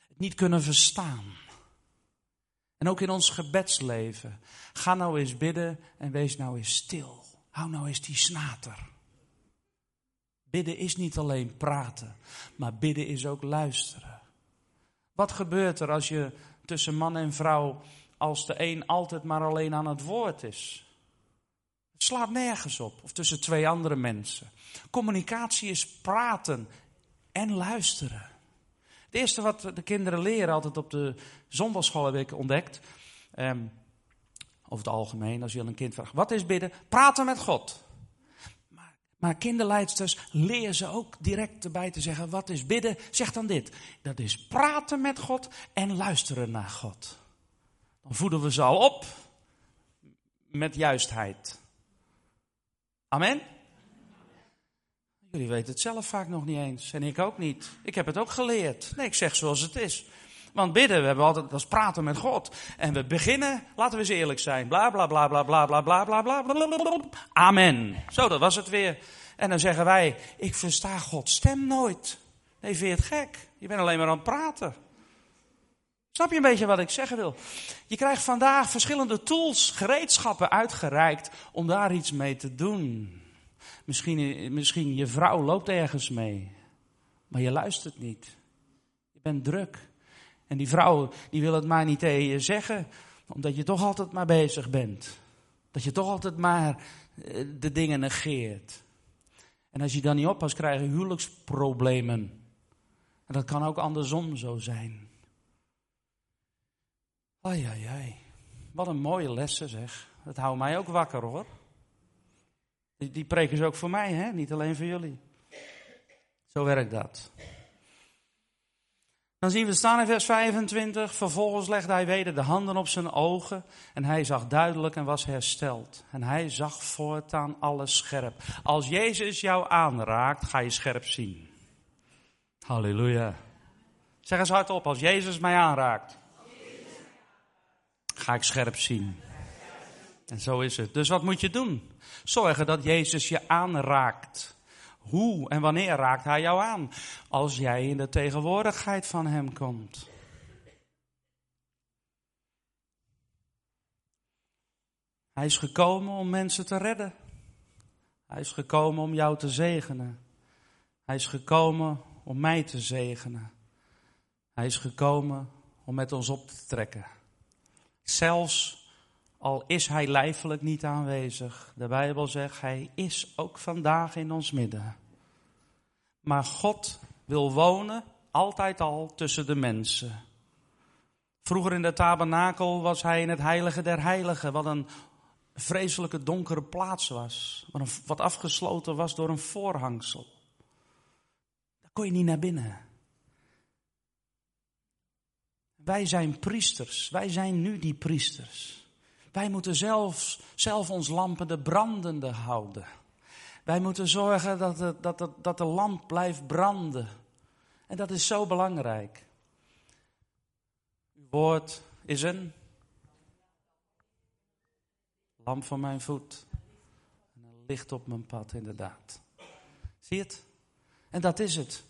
Het niet kunnen verstaan. En ook in ons gebedsleven. Ga nou eens bidden en wees nou eens stil. Hou nou eens die snater. Bidden is niet alleen praten, maar bidden is ook luisteren. Wat gebeurt er als je tussen man en vrouw, als de een altijd maar alleen aan het woord is? Slaat nergens op. Of tussen twee andere mensen. Communicatie is praten en luisteren. Het eerste wat de kinderen leren, altijd op de zondagschool heb ik ontdekt. Um, over het algemeen, als je een kind vraagt, wat is bidden? Praten met God. Maar, maar kinderleidsters leren ze ook direct erbij te zeggen, wat is bidden? Zeg dan dit. Dat is praten met God en luisteren naar God. Dan voeden we ze al op met juistheid. Amen? Jullie weten het zelf vaak nog niet eens. En ik ook niet. Ik heb het ook geleerd. Nee, ik zeg zoals het is. Want bidden, we hebben altijd, dat is praten met God. En we beginnen, laten we eens eerlijk zijn. Bla bla bla bla bla bla bla bla bla bla Amen. Zo, dat was het weer. En dan zeggen wij, ik versta Gods stem nooit. Nee, vind je het gek? Je bent alleen maar aan het praten. Snap je een beetje wat ik zeggen wil? Je krijgt vandaag verschillende tools, gereedschappen uitgereikt om daar iets mee te doen. Misschien, misschien je vrouw loopt ergens mee, maar je luistert niet. Je bent druk. En die vrouw die wil het maar niet tegen je zeggen, omdat je toch altijd maar bezig bent. Dat je toch altijd maar eh, de dingen negeert. En als je dan niet oppast, krijg je huwelijksproblemen. En dat kan ook andersom zo zijn. Ai, ai, ai. Wat een mooie lessen zeg. Dat houdt mij ook wakker hoor. Die, die preken ze ook voor mij, hè? niet alleen voor jullie. Zo werkt dat. Dan zien we staan in vers 25. Vervolgens legde hij weder de handen op zijn ogen. En hij zag duidelijk en was hersteld. En hij zag voortaan alles scherp. Als Jezus jou aanraakt, ga je scherp zien. Halleluja. Zeg eens hardop, als Jezus mij aanraakt, ga ik scherp zien. En zo is het. Dus wat moet je doen? Zorgen dat Jezus je aanraakt. Hoe en wanneer raakt hij jou aan? Als jij in de tegenwoordigheid van hem komt. Hij is gekomen om mensen te redden. Hij is gekomen om jou te zegenen. Hij is gekomen om mij te zegenen. Hij is gekomen om met ons op te trekken. Zelfs al is hij lijfelijk niet aanwezig. De Bijbel zegt, hij is ook vandaag in ons midden. Maar God wil wonen, altijd al, tussen de mensen. Vroeger in de tabernakel was hij in het heilige der heiligen, wat een vreselijke donkere plaats was. Wat afgesloten was door een voorhangsel. Daar kon je niet naar binnen. Wij zijn priesters, wij zijn nu die priesters. Wij moeten zelf, zelf ons lampen de brandende houden. Wij moeten zorgen dat de, dat, dat de lamp blijft branden. En dat is zo belangrijk. Uw woord is een lamp voor mijn voet. En een licht op mijn pad, inderdaad. Zie je het? En dat is het.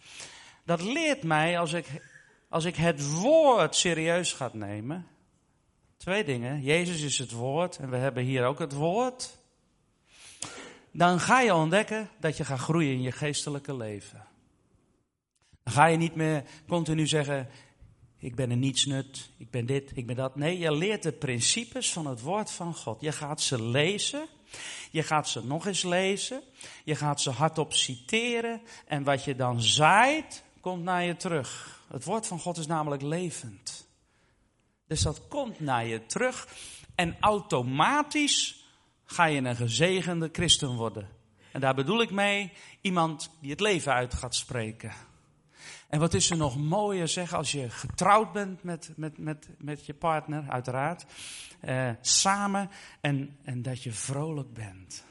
Dat leert mij als ik, als ik het woord serieus ga nemen Twee dingen. Jezus is het woord en we hebben hier ook het woord. Dan ga je ontdekken dat je gaat groeien in je geestelijke leven. Dan ga je niet meer continu zeggen, ik ben een nietsnut, ik ben dit, ik ben dat. Nee, je leert de principes van het woord van God. Je gaat ze lezen, je gaat ze nog eens lezen, je gaat ze hardop citeren en wat je dan zaait, komt naar je terug. Het woord van God is namelijk levend. Dus dat komt naar je terug en automatisch ga je een gezegende christen worden. En daar bedoel ik mee iemand die het leven uit gaat spreken. En wat is er nog mooier zeg als je getrouwd bent met, met, met, met je partner, uiteraard. Eh, samen en, en dat je vrolijk bent.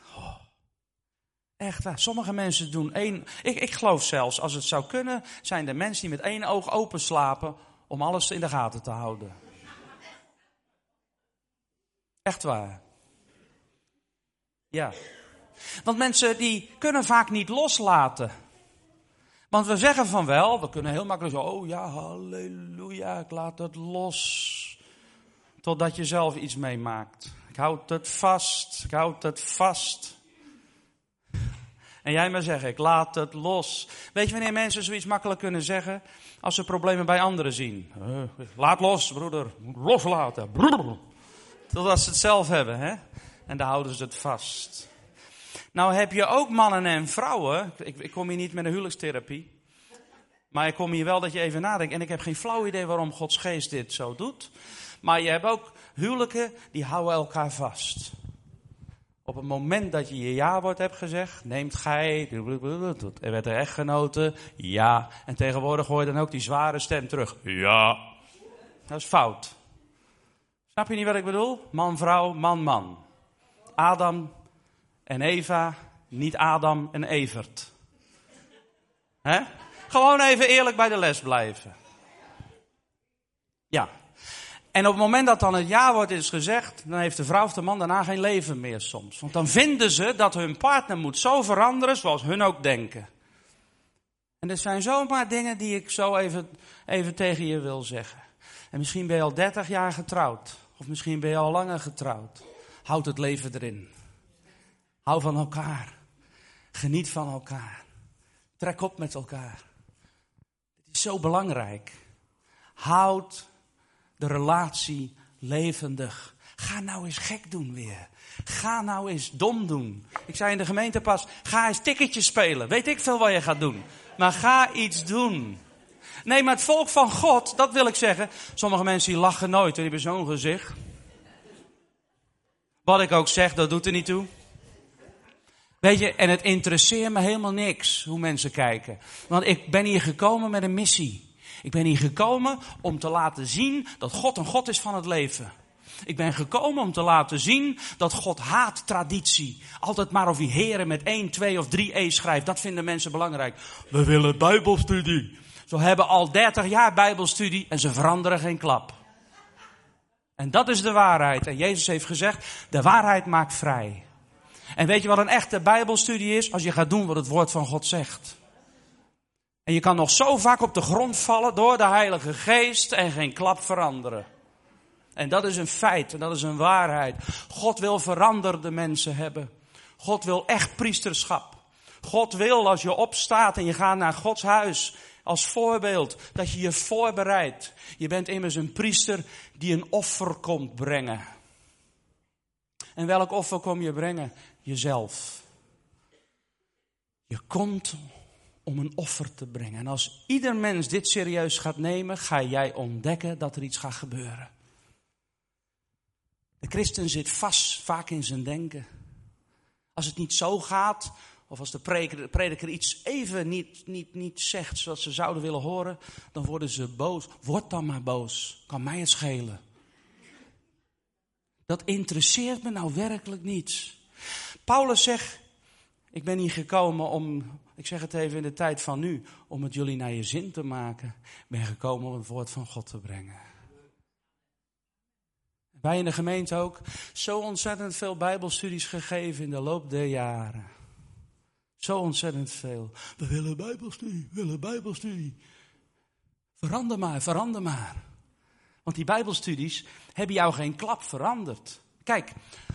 Echt waar. Sommige mensen doen één. Ik, ik geloof zelfs, als het zou kunnen, zijn er mensen die met één oog open slapen om alles in de gaten te houden. Echt waar. Ja. Want mensen die kunnen vaak niet loslaten. Want we zeggen van wel, we kunnen heel makkelijk zo, oh ja, halleluja, ik laat het los. Totdat je zelf iets meemaakt. Ik houd het vast, ik houd het vast. En jij maar zeggen, ik laat het los. Weet je wanneer mensen zoiets makkelijk kunnen zeggen? Als ze problemen bij anderen zien. Uh, laat los, broeder. Loslaten. Totdat ze het zelf hebben, hè? En dan houden ze het vast. Nou heb je ook mannen en vrouwen. Ik, ik kom hier niet met een huwelijkstherapie. Maar ik kom hier wel dat je even nadenkt. En ik heb geen flauw idee waarom Gods geest dit zo doet. Maar je hebt ook huwelijken die houden elkaar vast. Op het moment dat je je ja-woord hebt gezegd, neemt gij, er werd er echtgenoten, ja. En tegenwoordig hoor je dan ook die zware stem terug, ja. Dat is fout. Snap je niet wat ik bedoel? Man, vrouw, man, man. Adam en Eva, niet Adam en Evert. Gewoon even eerlijk bij de les blijven. Ja. En op het moment dat dan het ja wordt is gezegd, dan heeft de vrouw of de man daarna geen leven meer soms. Want dan vinden ze dat hun partner moet zo veranderen zoals hun ook denken. En er zijn zomaar dingen die ik zo even, even tegen je wil zeggen. En misschien ben je al 30 jaar getrouwd. Of misschien ben je al langer getrouwd. Houd het leven erin. Hou van elkaar. Geniet van elkaar. Trek op met elkaar. Het is zo belangrijk. Houd de relatie levendig. Ga nou eens gek doen weer. Ga nou eens dom doen. Ik zei in de gemeente pas, ga eens ticketjes spelen. Weet ik veel wat je gaat doen. Maar ga iets doen. Nee, maar het volk van God, dat wil ik zeggen. Sommige mensen die lachen nooit en die hebben zo'n gezicht. Wat ik ook zeg, dat doet er niet toe. Weet je, en het interesseert me helemaal niks hoe mensen kijken. Want ik ben hier gekomen met een missie. Ik ben hier gekomen om te laten zien dat God een God is van het leven. Ik ben gekomen om te laten zien dat God haat traditie. Altijd maar of hij heren met één, twee of drie E schrijft. Dat vinden mensen belangrijk. We willen bijbelstudie. Ze hebben al 30 jaar bijbelstudie en ze veranderen geen klap. En dat is de waarheid. En Jezus heeft gezegd, de waarheid maakt vrij. En weet je wat een echte bijbelstudie is? Als je gaat doen wat het woord van God zegt. En je kan nog zo vaak op de grond vallen door de Heilige Geest en geen klap veranderen. En dat is een feit en dat is een waarheid. God wil veranderde mensen hebben. God wil echt priesterschap. God wil als je opstaat en je gaat naar Gods huis als voorbeeld dat je je voorbereidt. Je bent immers een priester die een offer komt brengen. En welk offer kom je brengen? Jezelf. Je komt om een offer te brengen. En als ieder mens dit serieus gaat nemen, ga jij ontdekken dat er iets gaat gebeuren. De christen zit vast vaak in zijn denken. Als het niet zo gaat, of als de prediker, prediker iets even niet, niet, niet zegt zoals ze zouden willen horen, dan worden ze boos. Word dan maar boos. Kan mij het schelen. Dat interesseert me nou werkelijk niets. Paulus zegt, ik ben hier gekomen om, ik zeg het even in de tijd van nu, om het jullie naar je zin te maken. Ben gekomen om het woord van God te brengen. Wij in de gemeente ook zo ontzettend veel bijbelstudies gegeven in de loop der jaren. Zo ontzettend veel. We willen bijbelstudie, we willen bijbelstudie. Verander maar, verander maar. Want die bijbelstudies hebben jou geen klap veranderd. Kijk,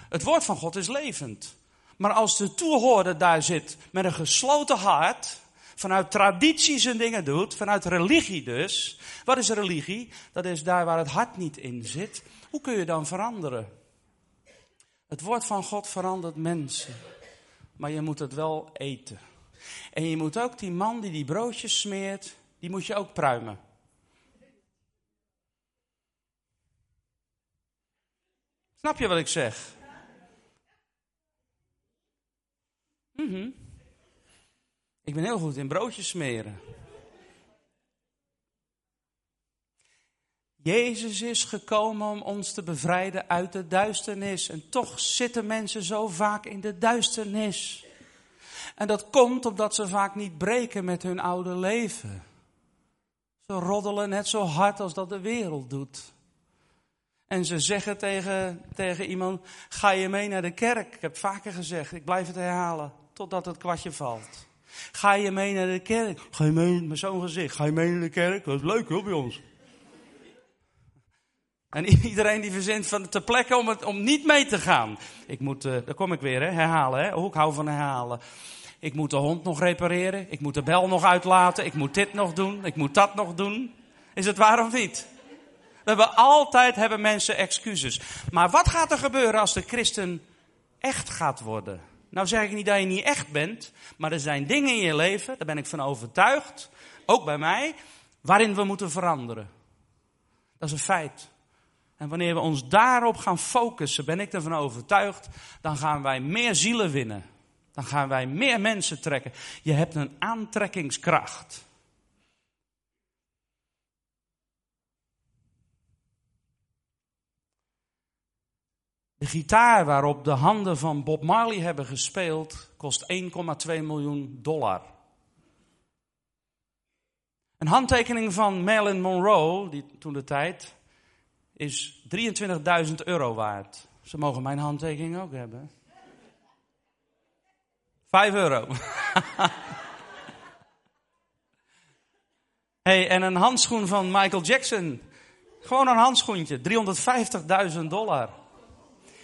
het woord van God is levend. Maar als de toehoorder daar zit met een gesloten hart, vanuit tradities en dingen doet, vanuit religie dus. Wat is religie? Dat is daar waar het hart niet in zit. Hoe kun je dan veranderen? Het woord van God verandert mensen maar je moet het wel eten. En je moet ook die man die die broodjes smeert, die moet je ook pruimen. Snap je wat ik zeg? Mm Ik ben heel goed in broodjes smeren. Jezus is gekomen om ons te bevrijden uit de duisternis. En toch zitten mensen zo vaak in de duisternis. En dat komt omdat ze vaak niet breken met hun oude leven. Ze roddelen net zo hard als dat de wereld doet. En ze zeggen tegen, tegen iemand, ga je mee naar de kerk? Ik heb vaker gezegd, ik blijf het herhalen, totdat het kwartje valt. Ga je mee naar de kerk? Ga je mee met zo'n gezicht? Ga je mee naar de kerk? Dat is leuk hoor bij ons. En iedereen die verzint van te plekken om, het, om niet mee te gaan. Ik moet, uh, daar kom ik weer, hè, herhalen. Hè. Oh, ik hou van herhalen. Ik moet de hond nog repareren. Ik moet de bel nog uitlaten. Ik moet dit nog doen. Ik moet dat nog doen. Is het waar of niet? We hebben altijd hebben mensen excuses. Maar wat gaat er gebeuren als de christen echt gaat worden? Nou zeg ik niet dat je niet echt bent, maar er zijn dingen in je leven, daar ben ik van overtuigd, ook bij mij, waarin we moeten veranderen. Dat is een feit. En wanneer we ons daarop gaan focussen, ben ik ervan overtuigd, dan gaan wij meer zielen winnen. Dan gaan wij meer mensen trekken. Je hebt een aantrekkingskracht. De gitaar waarop de handen van Bob Marley hebben gespeeld kost 1,2 miljoen dollar. Een handtekening van Marilyn Monroe, die toen de tijd, is 23.000 euro waard. Ze mogen mijn handtekening ook hebben. 5 euro. hey, en een handschoen van Michael Jackson. Gewoon een handschoentje, 350.000 dollar.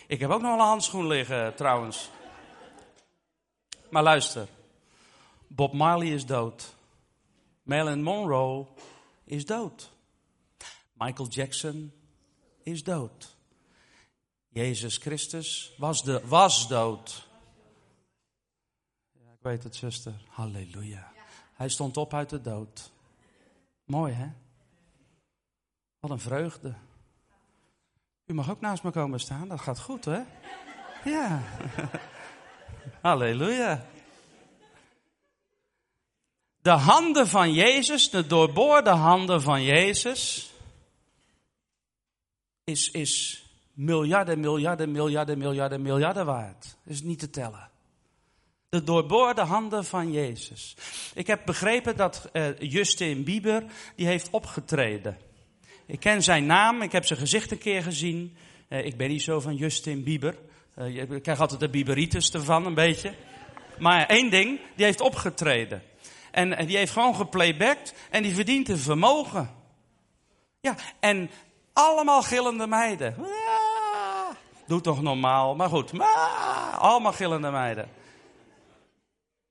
Ik heb ook nog een handschoen liggen trouwens. Maar luister. Bob Marley is dood. Marilyn Monroe is dood. Michael Jackson is dood. Jezus Christus was, de, was dood. Ja, ik weet het, zuster. Halleluja. Hij stond op uit de dood. Mooi, hè? Wat een vreugde. U mag ook naast me komen staan, dat gaat goed, hè? Ja. Halleluja. De handen van Jezus, de doorboorde handen van Jezus, is, is miljarden, miljarden, miljarden, miljarden, miljarden waard. Is niet te tellen. De doorboorde handen van Jezus. Ik heb begrepen dat uh, Justin Bieber, die heeft opgetreden. Ik ken zijn naam, ik heb zijn gezicht een keer gezien. Uh, ik ben niet zo van Justin Bieber. Uh, je krijgt altijd de Bieberitis ervan, een beetje. Maar één ding, die heeft opgetreden. En, en die heeft gewoon geplaybacked en die verdient een vermogen. Ja, en allemaal gillende meiden. Ah, doe toch normaal, maar goed. Ah, allemaal gillende meiden.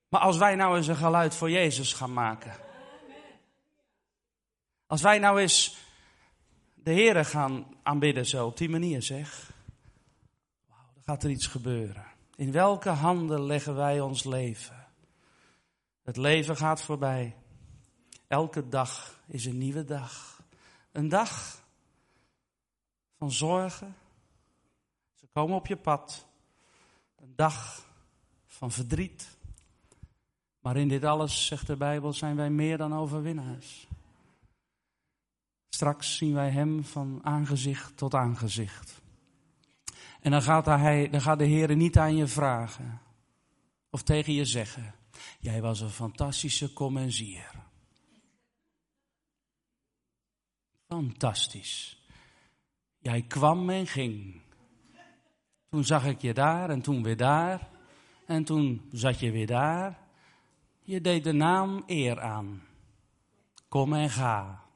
Maar als wij nou eens een geluid voor Jezus gaan maken. Als wij nou eens de Heeren gaan aanbidden zo, op die manier zeg. Wauw, dan gaat er iets gebeuren. In welke handen leggen wij ons leven? Het leven gaat voorbij. Elke dag is een nieuwe dag. Een dag van zorgen. Ze komen op je pad. Een dag van verdriet. Maar in dit alles, zegt de Bijbel, zijn wij meer dan overwinnaars. Straks zien wij Hem van aangezicht tot aangezicht. En dan gaat, hij, dan gaat de Heer niet aan je vragen. Of tegen je zeggen. Jij was een fantastische commensier. Fantastisch. Jij kwam en ging. Toen zag ik je daar en toen weer daar. En toen zat je weer daar. Je deed de naam eer aan. Kom en ga.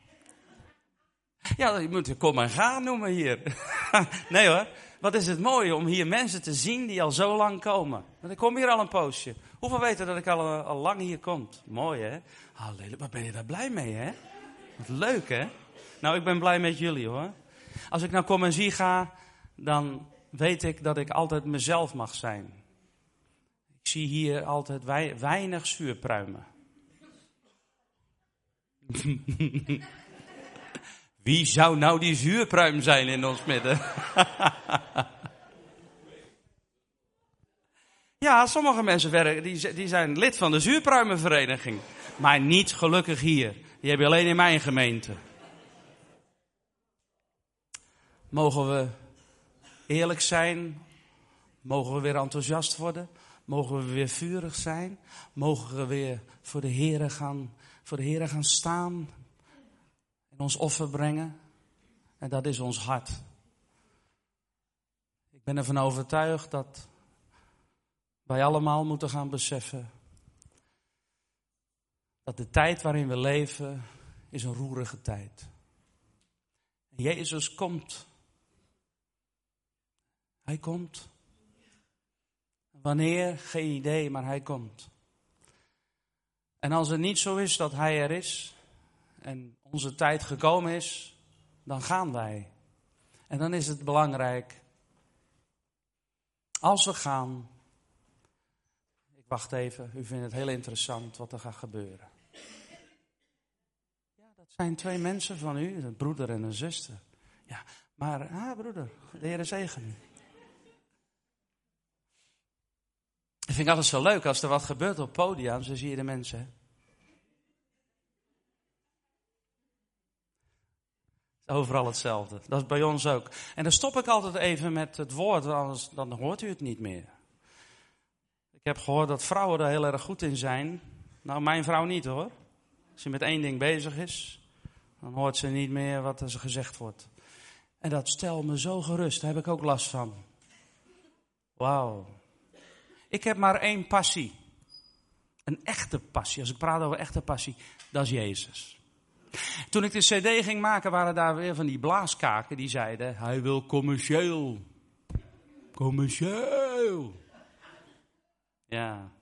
Ja, je moet kom en ga noemen hier. nee hoor, wat is het mooi om hier mensen te zien die al zo lang komen. Want ik kom hier al een poosje. Hoeveel weten dat ik al, al lang hier kom? Mooi hè? Halleluja, wat ben je daar blij mee hè? Wat leuk hè? Nou, ik ben blij met jullie hoor. Als ik naar kom en zie ga, dan weet ik dat ik altijd mezelf mag zijn. Ik zie hier altijd weinig zuurpruimen. Wie zou nou die zuurpruim zijn in ons midden? ja, sommige mensen werken, die, die zijn lid van de zuurpruimenvereniging. Maar niet gelukkig hier. Die heb je alleen in mijn gemeente. Mogen we eerlijk zijn? Mogen we weer enthousiast worden? Mogen we weer vurig zijn? Mogen we weer voor de Here gaan, voor de Here gaan staan? Ons offer brengen? En dat is ons hart. Ik ben ervan overtuigd dat wij allemaal moeten gaan beseffen dat de tijd waarin we leven is een roerige tijd. En Jezus komt. Hij komt. Wanneer? Geen idee, maar hij komt. En als het niet zo is dat hij er is en onze tijd gekomen is, dan gaan wij. En dan is het belangrijk, als we gaan, ik wacht even, u vindt het heel interessant wat er gaat gebeuren. Ja, dat zijn twee mensen van u, een broeder en een zuster. Ja, maar, ah broeder, de Heer zegen u. Ik vind altijd zo leuk als er wat gebeurt op podium, zo zie je de mensen. Overal hetzelfde. Dat is bij ons ook. En dan stop ik altijd even met het woord, anders dan hoort u het niet meer. Ik heb gehoord dat vrouwen er heel erg goed in zijn. Nou, mijn vrouw niet hoor. Als ze met één ding bezig is, dan hoort ze niet meer wat er gezegd wordt. En dat stelt me zo gerust, daar heb ik ook last van. Wauw. Ik heb maar één passie. Een echte passie. Als ik praat over echte passie, dat is Jezus. Toen ik de CD ging maken, waren daar weer van die blaaskaken die zeiden: Hij wil commercieel. Commercieel. Ja.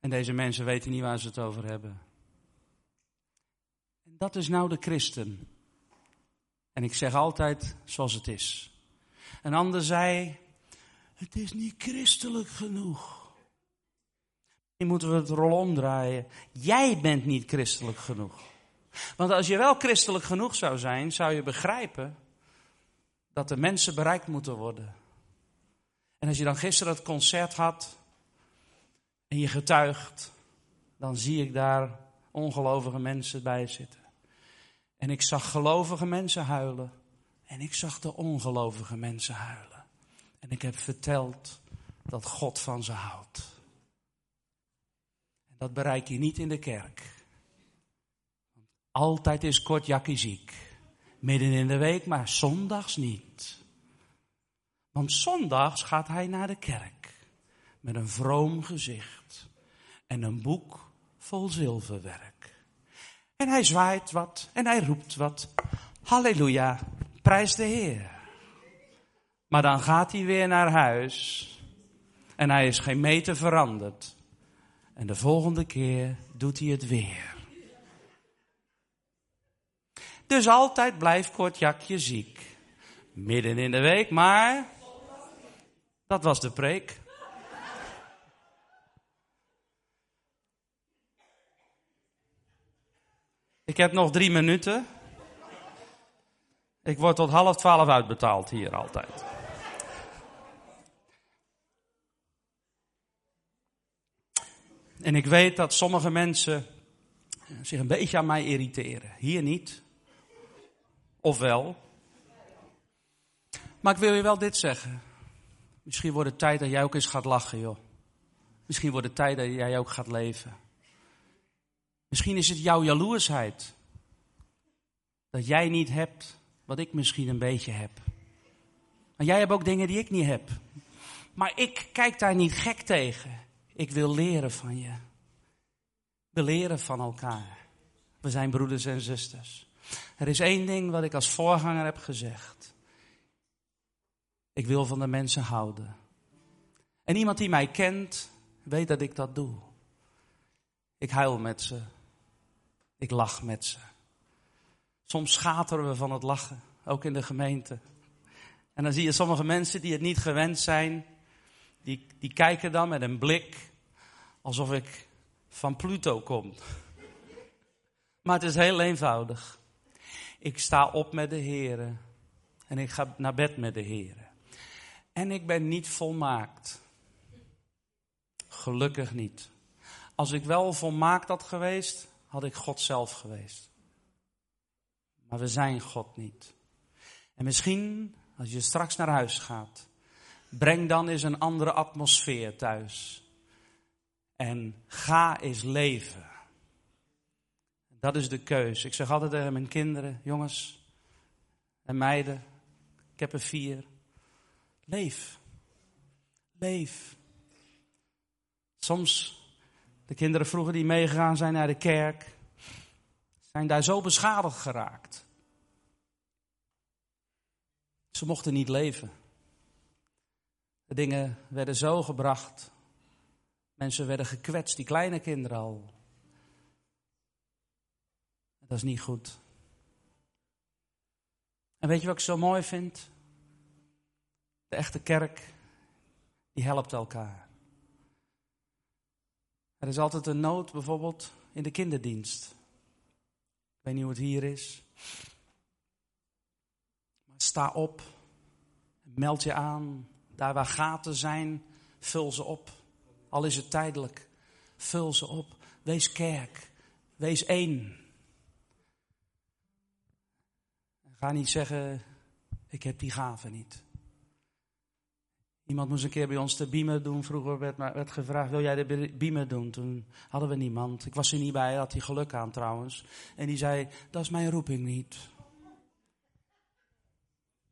En deze mensen weten niet waar ze het over hebben. En dat is nou de christen. En ik zeg altijd zoals het is. Een ander zei: Het is niet christelijk genoeg. Nu moeten we het rol omdraaien. Jij bent niet christelijk genoeg. Want als je wel christelijk genoeg zou zijn, zou je begrijpen dat de mensen bereikt moeten worden. En als je dan gisteren het concert had en je getuigt, dan zie ik daar ongelovige mensen bij zitten. En ik zag gelovige mensen huilen. En ik zag de ongelovige mensen huilen. En ik heb verteld dat God van ze houdt. Dat bereik je niet in de kerk. Altijd is Kortjakkie ziek. Midden in de week, maar zondags niet. Want zondags gaat hij naar de kerk. Met een vroom gezicht. En een boek vol zilverwerk. En hij zwaait wat en hij roept wat. Halleluja, prijs de Heer. Maar dan gaat hij weer naar huis. En hij is geen meter veranderd. En de volgende keer doet hij het weer. Dus altijd blijft Kortjakje ziek. Midden in de week, maar dat was de preek. Ik heb nog drie minuten. Ik word tot half twaalf uitbetaald hier altijd. En ik weet dat sommige mensen zich een beetje aan mij irriteren. Hier niet. Of wel? Maar ik wil je wel dit zeggen. Misschien wordt het tijd dat jij ook eens gaat lachen, joh. Misschien wordt het tijd dat jij ook gaat leven. Misschien is het jouw jaloersheid. Dat jij niet hebt wat ik misschien een beetje heb. Maar jij hebt ook dingen die ik niet heb. Maar ik kijk daar niet gek tegen. Ik wil leren van je. We leren van elkaar. We zijn broeders en zusters. Er is één ding wat ik als voorganger heb gezegd. Ik wil van de mensen houden. En iemand die mij kent, weet dat ik dat doe. Ik huil met ze. Ik lach met ze. Soms schateren we van het lachen, ook in de gemeente. En dan zie je sommige mensen die het niet gewend zijn, die, die kijken dan met een blik alsof ik van Pluto kom. Maar het is heel eenvoudig. Ik sta op met de Heer. En ik ga naar bed met de Heer. En ik ben niet volmaakt. Gelukkig niet. Als ik wel volmaakt had geweest, had ik God zelf geweest. Maar we zijn God niet. En misschien, als je straks naar huis gaat, breng dan eens een andere atmosfeer thuis. En ga eens leven. Dat is de keus. Ik zeg altijd tegen mijn kinderen, jongens en meiden, ik heb er vier. Leef. Leef. Soms, de kinderen vroeger die meegegaan zijn naar de kerk, zijn daar zo beschadigd geraakt. Ze mochten niet leven. De dingen werden zo gebracht. Mensen werden gekwetst, die kleine kinderen al. Dat is niet goed. En weet je wat ik zo mooi vind? De echte kerk, die helpt elkaar. Er is altijd een nood, bijvoorbeeld in de kinderdienst. Ik weet niet hoe het hier is. Maar sta op, meld je aan. Daar waar gaten zijn, vul ze op. Al is het tijdelijk, vul ze op. Wees kerk, wees één. Ga niet zeggen, ik heb die gave niet. Iemand moest een keer bij ons de biemen doen. Vroeger werd, werd gevraagd, wil jij de biemen doen? Toen hadden we niemand. Ik was er niet bij, had hij geluk aan trouwens. En die zei, dat is mijn roeping niet.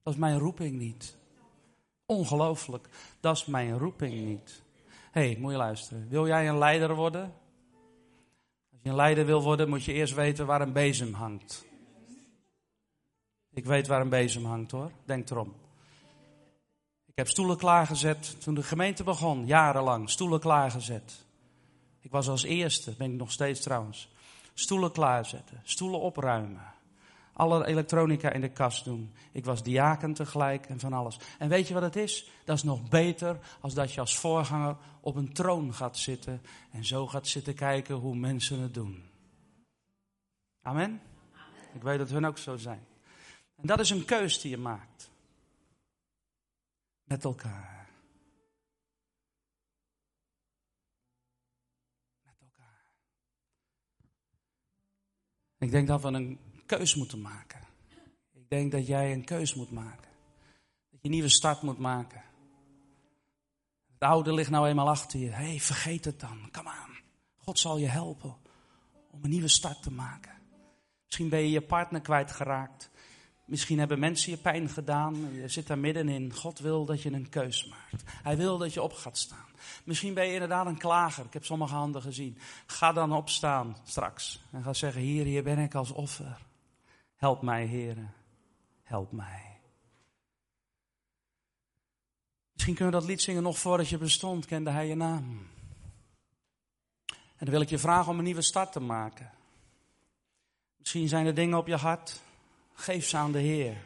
Dat is mijn roeping niet. Ongelooflijk, dat is mijn roeping niet. Hé, hey, moet je luisteren. Wil jij een leider worden? Als je een leider wil worden, moet je eerst weten waar een bezem hangt. Ik weet waar een bezem hangt hoor, denk erom. Ik heb stoelen klaargezet toen de gemeente begon, jarenlang. Stoelen klaargezet. Ik was als eerste, ben ik nog steeds trouwens. Stoelen klaarzetten, stoelen opruimen. Alle elektronica in de kast doen. Ik was diaken tegelijk en van alles. En weet je wat het is? Dat is nog beter als dat je als voorganger op een troon gaat zitten en zo gaat zitten kijken hoe mensen het doen. Amen? Ik weet dat hun ook zo zijn. En dat is een keus die je maakt. Met elkaar. Met elkaar. Ik denk dat we een keus moeten maken. Ik denk dat jij een keus moet maken. Dat je een nieuwe start moet maken. Het oude ligt nou eenmaal achter je. Hé, hey, vergeet het dan. Kom aan. God zal je helpen om een nieuwe start te maken. Misschien ben je je partner kwijtgeraakt. Misschien hebben mensen je pijn gedaan. Je zit daar middenin. God wil dat je een keus maakt. Hij wil dat je op gaat staan. Misschien ben je inderdaad een klager. Ik heb sommige handen gezien. Ga dan opstaan straks. En ga zeggen: Hier, hier ben ik als offer. Help mij, heren. Help mij. Misschien kunnen we dat lied zingen nog voordat je bestond, kende hij je naam. En dan wil ik je vragen om een nieuwe start te maken. Misschien zijn er dingen op je hart Geef ze aan de Heer.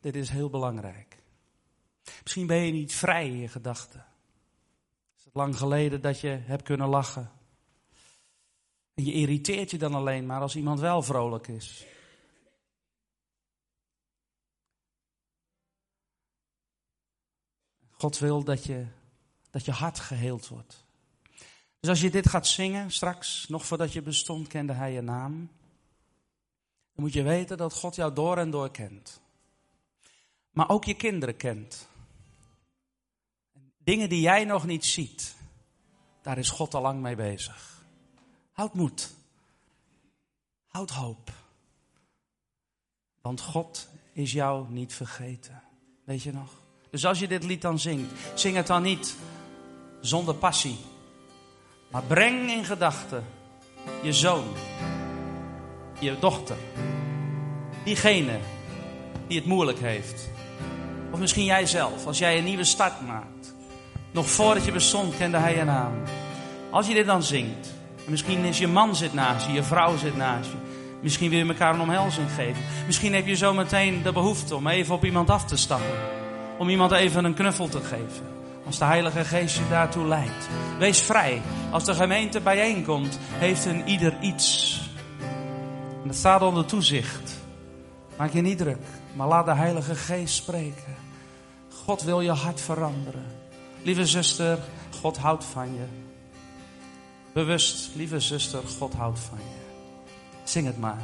Dit is heel belangrijk. Misschien ben je niet vrij in je gedachten. Is het lang geleden dat je hebt kunnen lachen? En je irriteert je dan alleen maar als iemand wel vrolijk is. God wil dat je, dat je hart geheeld wordt. Dus als je dit gaat zingen straks, nog voordat je bestond, kende hij je naam dan moet je weten dat God jou door en door kent. Maar ook je kinderen kent. Dingen die jij nog niet ziet, daar is God al lang mee bezig. Houd moed. Houd hoop. Want God is jou niet vergeten. Weet je nog? Dus als je dit lied dan zingt, zing het dan niet zonder passie. Maar breng in gedachten je zoon, je dochter. Diegene die het moeilijk heeft. Of misschien jij zelf, als jij een nieuwe start maakt. Nog voordat je bestond kende hij je naam. Als je dit dan zingt. misschien is je man zit naast je, je vrouw zit naast je. Misschien wil je elkaar een omhelzing geven. Misschien heb je zo meteen de behoefte om even op iemand af te stappen. Om iemand even een knuffel te geven. Als de Heilige Geest je daartoe leidt. Wees vrij. Als de gemeente bijeenkomt, heeft een ieder iets. En dat staat onder toezicht. Maak je niet druk, maar laat de Heilige Geest spreken. God wil je hart veranderen. Lieve zuster, God houdt van je. Bewust, lieve zuster, God houdt van je. Zing het maar.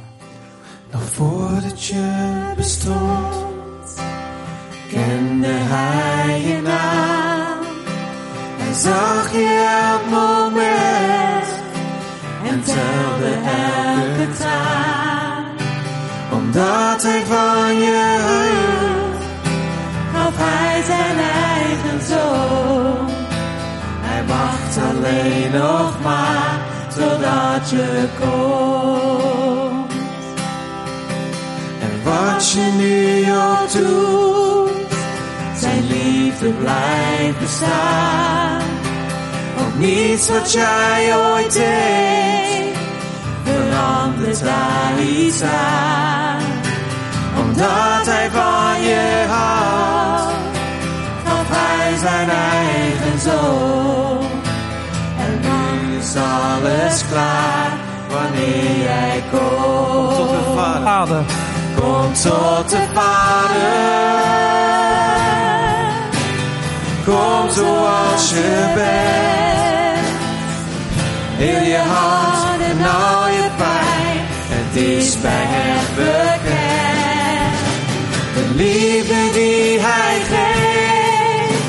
Nog voordat je bestond, kende hij je naam. Hij zag je elk moment en telde elke taak dat hij van je hield. Gaf hij zijn eigen zoon. Hij wacht alleen nog maar totdat je komt. En wat je nu ook doet, zijn liefde blijft bestaan. Ook niets wat jij ooit deed, verandert daar niet. aan omdat hij van je houdt, gaf hij zijn eigen zoon. En nu is alles klaar wanneer jij komt. Tot de Vader. Vader, Kom tot de Vader. Kom zoals je bent. Heel je hart en al je pijn. Het is bij hem liefde die hij geeft.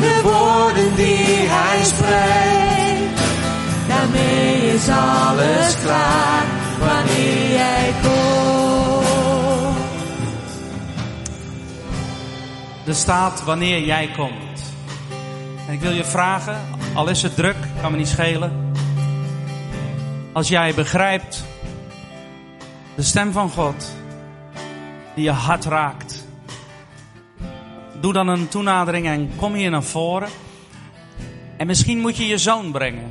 De woorden die hij spreekt. Daarmee is alles klaar wanneer jij komt. er staat wanneer jij komt. En ik wil je vragen, al is het druk, kan me niet schelen. Als jij begrijpt de stem van God die je hart raakt. Doe dan een toenadering en kom hier naar voren. En misschien moet je je zoon brengen.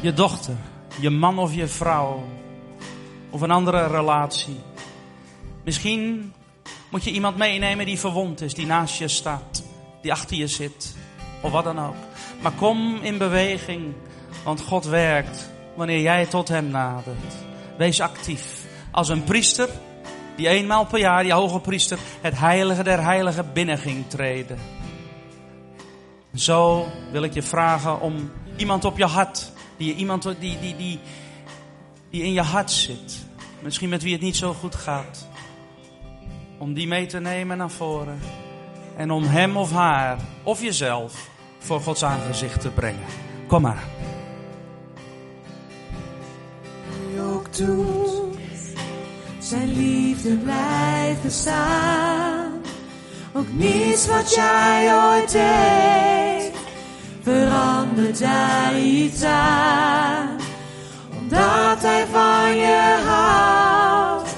Je dochter, je man of je vrouw. Of een andere relatie. Misschien moet je iemand meenemen die verwond is, die naast je staat, die achter je zit, of wat dan ook. Maar kom in beweging, want God werkt wanneer jij tot Hem nadert. Wees actief. Als een priester die eenmaal per jaar, die hoge priester, het heilige der heiligen binnen ging treden. Zo wil ik je vragen om iemand op je hart, die, iemand die, die, die, die in je hart zit. Misschien met wie het niet zo goed gaat om die mee te nemen naar voren. En om hem of haar, of jezelf, voor Gods aangezicht te brengen. Kom maar. je ook doet. Zijn liefde blijft bestaan. Ook niets wat jij ooit deed, verandert daar iets aan. Omdat hij van je houdt,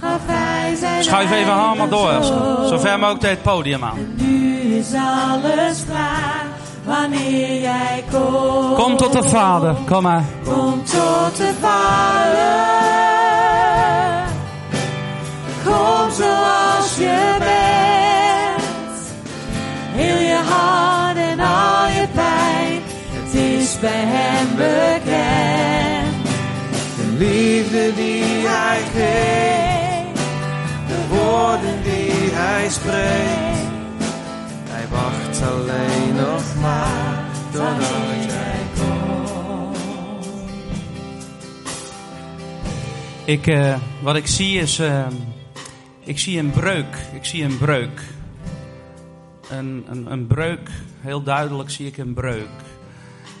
gaf hij zijn Schuif even eigen allemaal door. zoon. Zo ver mogelijk het podium aan. Nu is alles klaar, wanneer jij komt. Kom tot de Vader. Kom maar. Kom tot de Vader. Kom zoals je bent. Heel je hart en al je pijn. Het is bij hem bekend. De liefde die hij geeft. De woorden die hij spreekt. Hij wacht alleen nog maar totdat jij Ik, eh, wat ik zie is, eh, ik zie een breuk. Ik zie een breuk. Een, een, een breuk, heel duidelijk zie ik een breuk.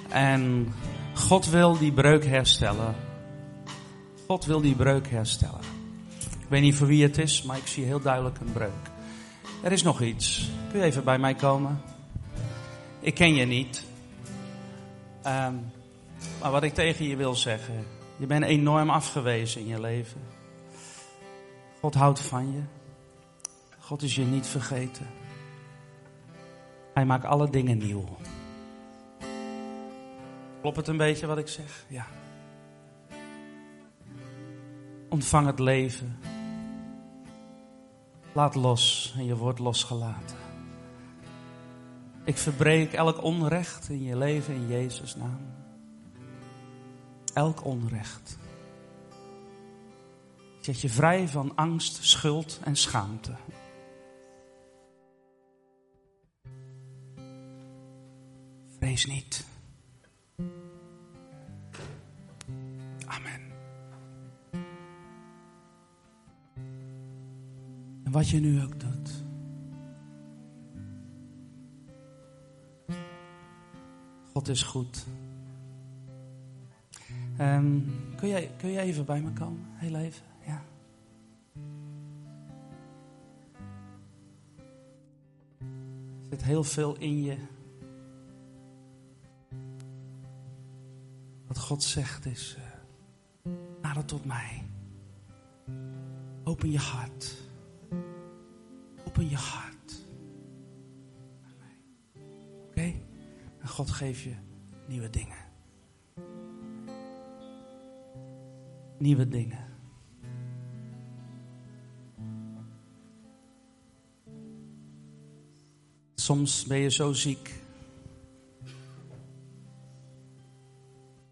En God wil die breuk herstellen. God wil die breuk herstellen. Ik weet niet voor wie het is, maar ik zie heel duidelijk een breuk. Er is nog iets. Kun je even bij mij komen? Ik ken je niet. Ehm, maar wat ik tegen je wil zeggen. Je bent enorm afgewezen in je leven. God houdt van je. God is je niet vergeten. Hij maakt alle dingen nieuw. Klopt het een beetje wat ik zeg? Ja. Ontvang het leven. Laat los en je wordt losgelaten. Ik verbreek elk onrecht in je leven in Jezus' naam. Elk onrecht. Zet je vrij van angst, schuld en schaamte. Vrees niet. Amen. En wat je nu ook doet. God is goed. Ehm, kun, jij, kun jij even bij me komen? Heel even, zit heel veel in je. God zegt is, uh, nader tot mij. Open je hart. Open je hart. Oké? En God geeft je nieuwe dingen. Nieuwe dingen. Soms ben je zo ziek.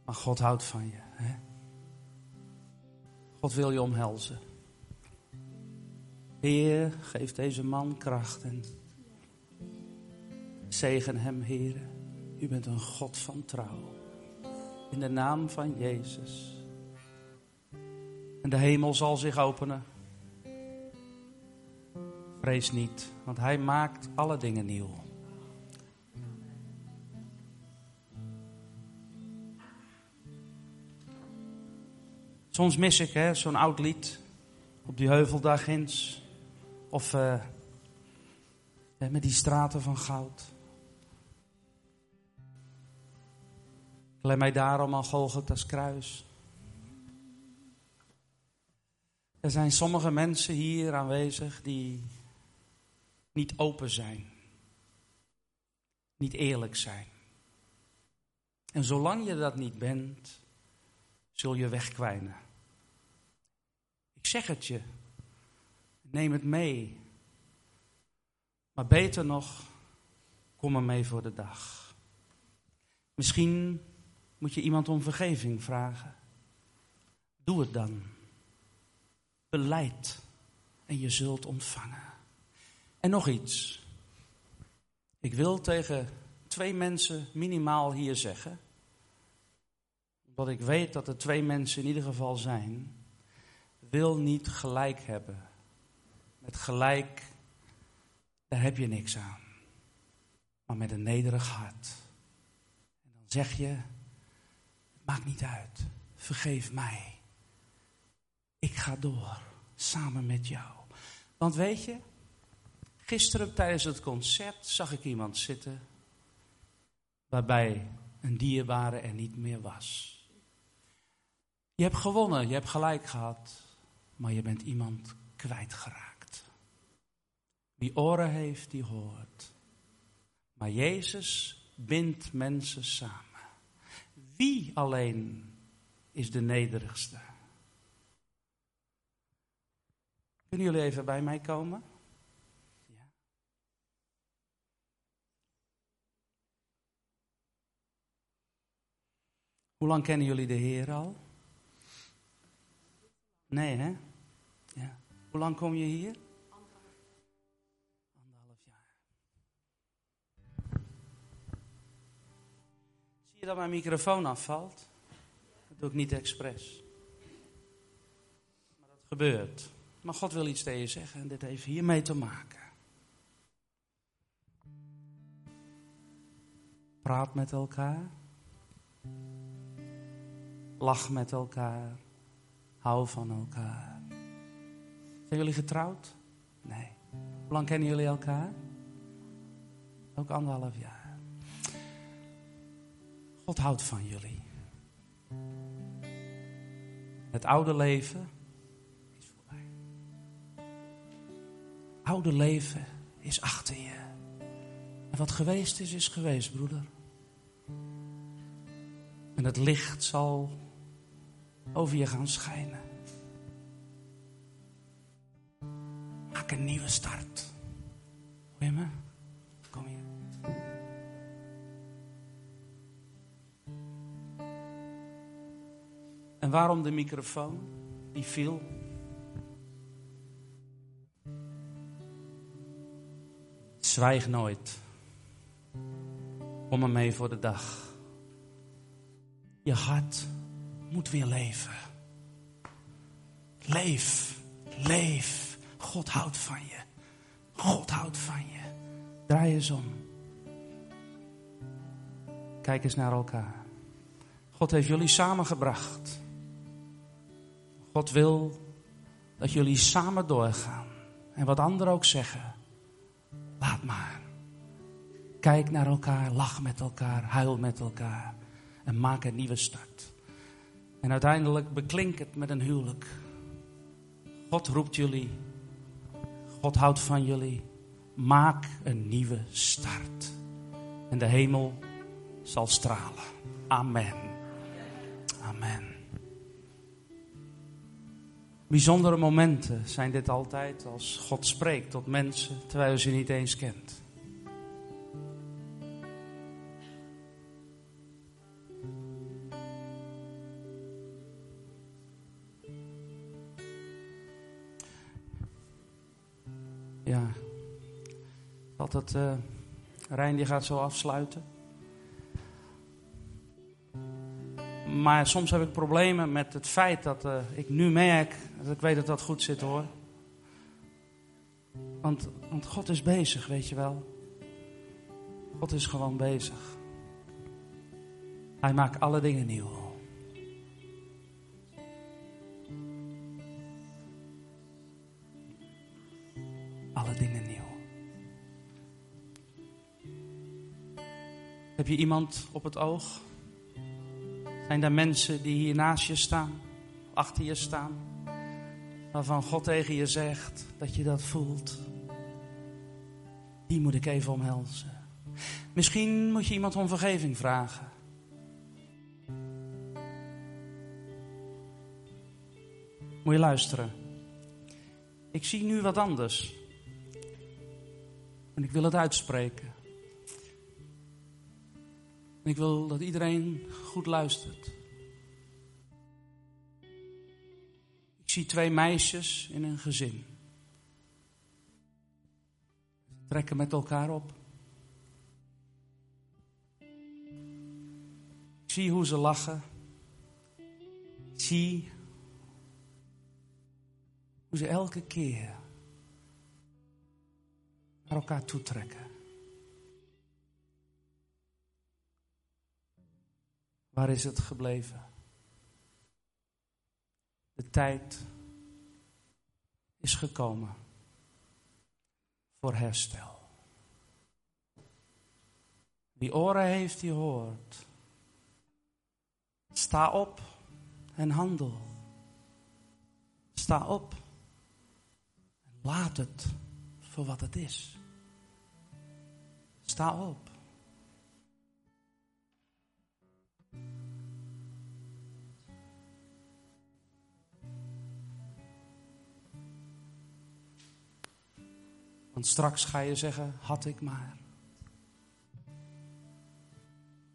Maar God houdt van je. Hè? God wil je omhelzen. Heer, geef deze man kracht en zegen hem, Heer. U bent een God van trouw. In de naam van Jezus. En de hemel zal zich openen. Vrees niet, want Hij maakt alle dingen nieuw. Soms mis ik zo'n oud lied op die heuveldag eens. Of uh, met die straten van goud. Klem mij daarom aan Golgotha's kruis. Er zijn sommige mensen hier aanwezig die niet open zijn. Niet eerlijk zijn. En zolang je dat niet bent, zul je wegkwijnen. Ik zeg het je. Neem het mee. Maar beter nog, kom er mee voor de dag. Misschien moet je iemand om vergeving vragen. Doe het dan. Beleid en je zult ontvangen. En nog iets. Ik wil tegen twee mensen minimaal hier zeggen. Omdat ik weet dat er twee mensen in ieder geval zijn. Wil niet gelijk hebben. Met gelijk, daar heb je niks aan. Maar met een nederig hart. En dan zeg je, maakt niet uit. Vergeef mij. Ik ga door, samen met jou. Want weet je, Gisteren tijdens het concert zag ik iemand zitten waarbij een dierbare er niet meer was. Je hebt gewonnen, je hebt gelijk gehad, maar je bent iemand kwijtgeraakt. Wie oren heeft, die hoort. Maar Jezus bindt mensen samen. Wie alleen is de nederigste? Kunnen jullie even bij mij komen? Hoe lang kennen jullie de Heer al? Nee, hè? Ja. Hoe lang kom je hier? Anderhalf jaar. Zie je dat mijn microfoon afvalt? Dat doe ik niet expres. Maar dat gebeurt. Maar God wil iets tegen je zeggen en dit heeft hiermee te maken. Praat met elkaar. Lach met elkaar. Hou van elkaar. Zijn jullie getrouwd? Nee. Hoe lang kennen jullie elkaar? Ook anderhalf jaar. God houdt van jullie. Het oude leven is voorbij. Oude leven is achter je. En wat geweest is, is geweest, broeder. En het licht zal over je gaan schijnen. Maak een nieuwe start. Hoor je me? Kom hier. En waarom de microfoon? Die viel. Zwijg nooit. Kom er mee voor de dag. Je hart moet weer leven. Leef, leef. God houdt van je. God houdt van je. Draai eens om. Kijk eens naar elkaar. God heeft jullie samengebracht. God wil dat jullie samen doorgaan. En wat anderen ook zeggen, laat maar. Kijk naar elkaar, lach met elkaar, huil met elkaar en maak een nieuwe start. En uiteindelijk beklink het met een huwelijk. God roept jullie. God houdt van jullie. Maak een nieuwe start. En de hemel zal stralen. Amen. Amen. Bijzondere momenten zijn dit altijd als God spreekt tot mensen terwijl je ze niet eens kent. Altijd uh, Rijn die gaat zo afsluiten. Maar soms heb ik problemen met het feit dat uh, ik nu merk dat ik weet dat dat goed zit hoor. Want, want God is bezig, weet je wel. God is gewoon bezig. Hij maakt alle dingen nieuw. Alle dingen nieuw. Heb je iemand op het oog? Zijn er mensen die hier naast je staan, achter je staan, waarvan God tegen je zegt dat je dat voelt? Die moet ik even omhelzen. Misschien moet je iemand om vergeving vragen. Moet je luisteren. Ik zie nu wat anders. En ik wil het uitspreken. En ik wil dat iedereen goed luistert. Ik zie twee meisjes in een gezin. Ze trekken met elkaar op. Ik zie hoe ze lachen. Ik zie hoe ze elke keer naar elkaar toetrekken. Waar is het gebleven? De tijd is gekomen voor herstel. Wie oren heeft, die hoort. Sta op en handel. Sta op en laat het voor wat het is. Sta op. Want straks ga je zeggen, had ik maar.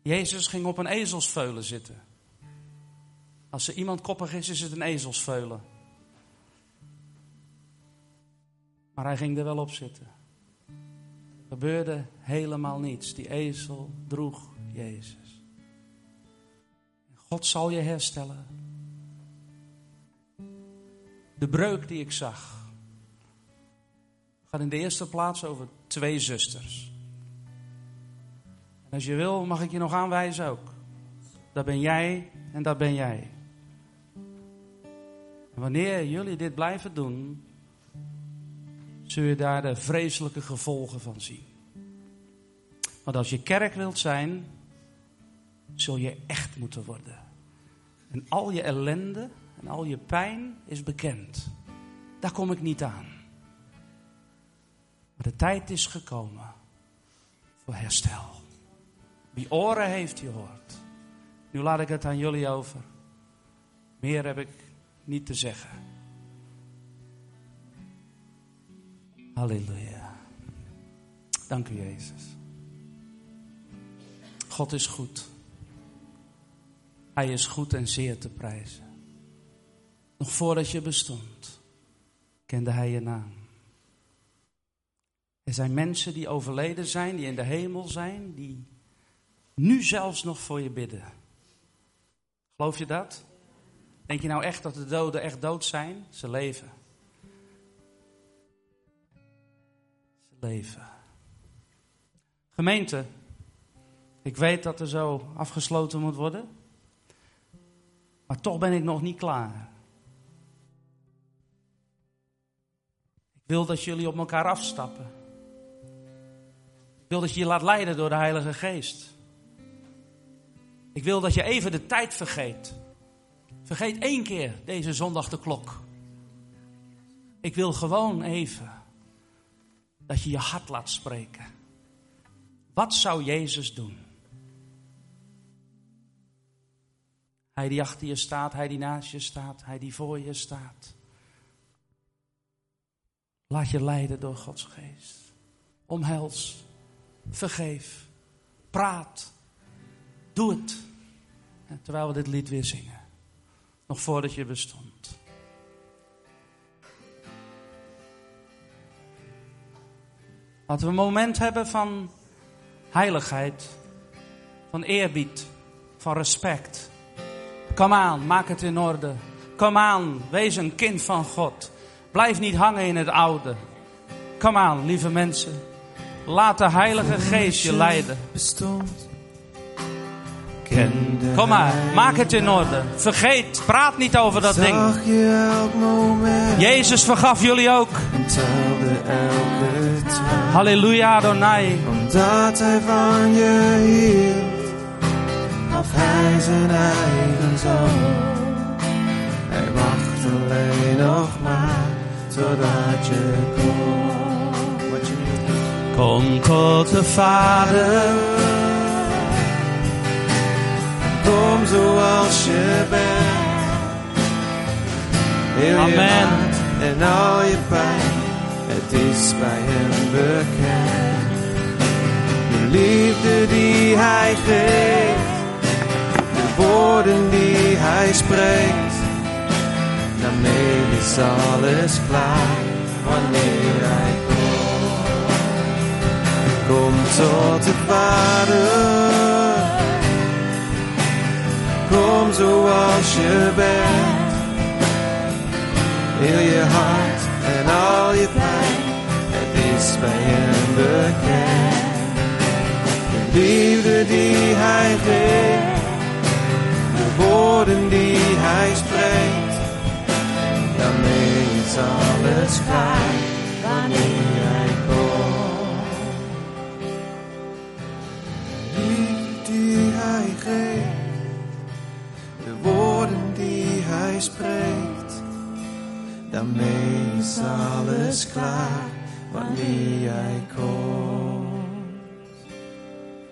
Jezus ging op een ezelsveulen zitten. Als er iemand koppig is, is het een ezelsveulen. Maar hij ging er wel op zitten. Er gebeurde helemaal niets. Die ezel droeg Jezus. God zal je herstellen. De breuk die ik zag gaat in de eerste plaats over twee zusters. En als je wil, mag ik je nog aanwijzen ook. Dat ben jij en dat ben jij. Wanneer jullie dit blijven doen, zul je daar de vreselijke gevolgen van zien. Want als je kerk wilt zijn, zul je echt moeten worden. En al je ellende en al je pijn is bekend. Daar kom ik niet aan. Maar de tijd is gekomen voor herstel. Wie oren heeft, die hoort. Nu laat ik het aan jullie over. Meer heb ik niet te zeggen. Halleluja. Dank u, Jezus. God is goed. Hij is goed en zeer te prijzen. Nog voordat je bestond, kende hij je naam. Er zijn mensen die overleden zijn, die in de hemel zijn, die nu zelfs nog voor je bidden. Geloof je dat? Denk je nou echt dat de doden echt dood zijn? Ze leven. Ze leven. Gemeente, ik weet dat er zo afgesloten moet worden. Maar toch ben ik nog niet klaar. Ik wil dat jullie op elkaar afstappen wil dat je je laat leiden door de Heilige Geest. Ik wil dat je even de tijd vergeet. Vergeet één keer deze zondag de klok. Ik wil gewoon even dat je je hart laat spreken. Wat zou Jezus doen? Hij die achter je staat, hij die naast je staat, hij die voor je staat. Laat je leiden door Gods geest. Omhels, vergeef, praat, doe het. Terwijl we dit lied weer zingen. Nog voordat je bestond. Laten we een moment hebben van heiligheid, van eerbied, van respect. Kom aan, maak het in orde. Kom aan, wees een kind van God. Blijf niet hangen in het oude. Kom aan, lieve mensen. Laat de Heilige Geest je leiden. Kom maar, maak het in orde. Vergeet, praat niet over dat ding. Jezus vergaf jullie ook. Halleluja Adonai. Omdat hij van je hield, gaf hij zijn eigen zoon. Hij wacht alleen nog maar totdat je komt. Kom de Vader. Kom zoals je bent. Heel je Amen. en al je pijn, het is bij hem bekend. De liefde die hij geeft, de woorden die hij spreekt. Daarmee is alles klaar wanneer hij komt. Kom tot de Vader. Kom zoals je bent. Heel je hart en al je pijn. Het is bij hem bekend. De liefde die hij geeft. De woorden die hij spreekt. Daarmee is alles klaar. Wanneer spreekt. Daarmee is alles klaar wanneer jij komt.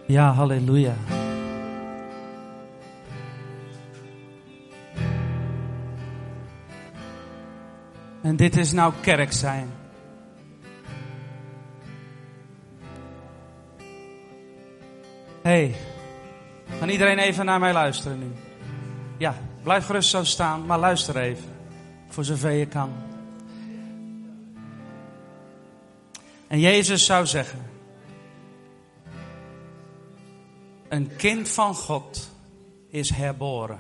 Ja, halleluja. En dit is nou kerk zijn. hey, kan iedereen even naar mij luisteren nu? Ja, blijf gerust zo staan, maar luister even. Voor zover je kan. En Jezus zou zeggen: Een kind van God is herboren.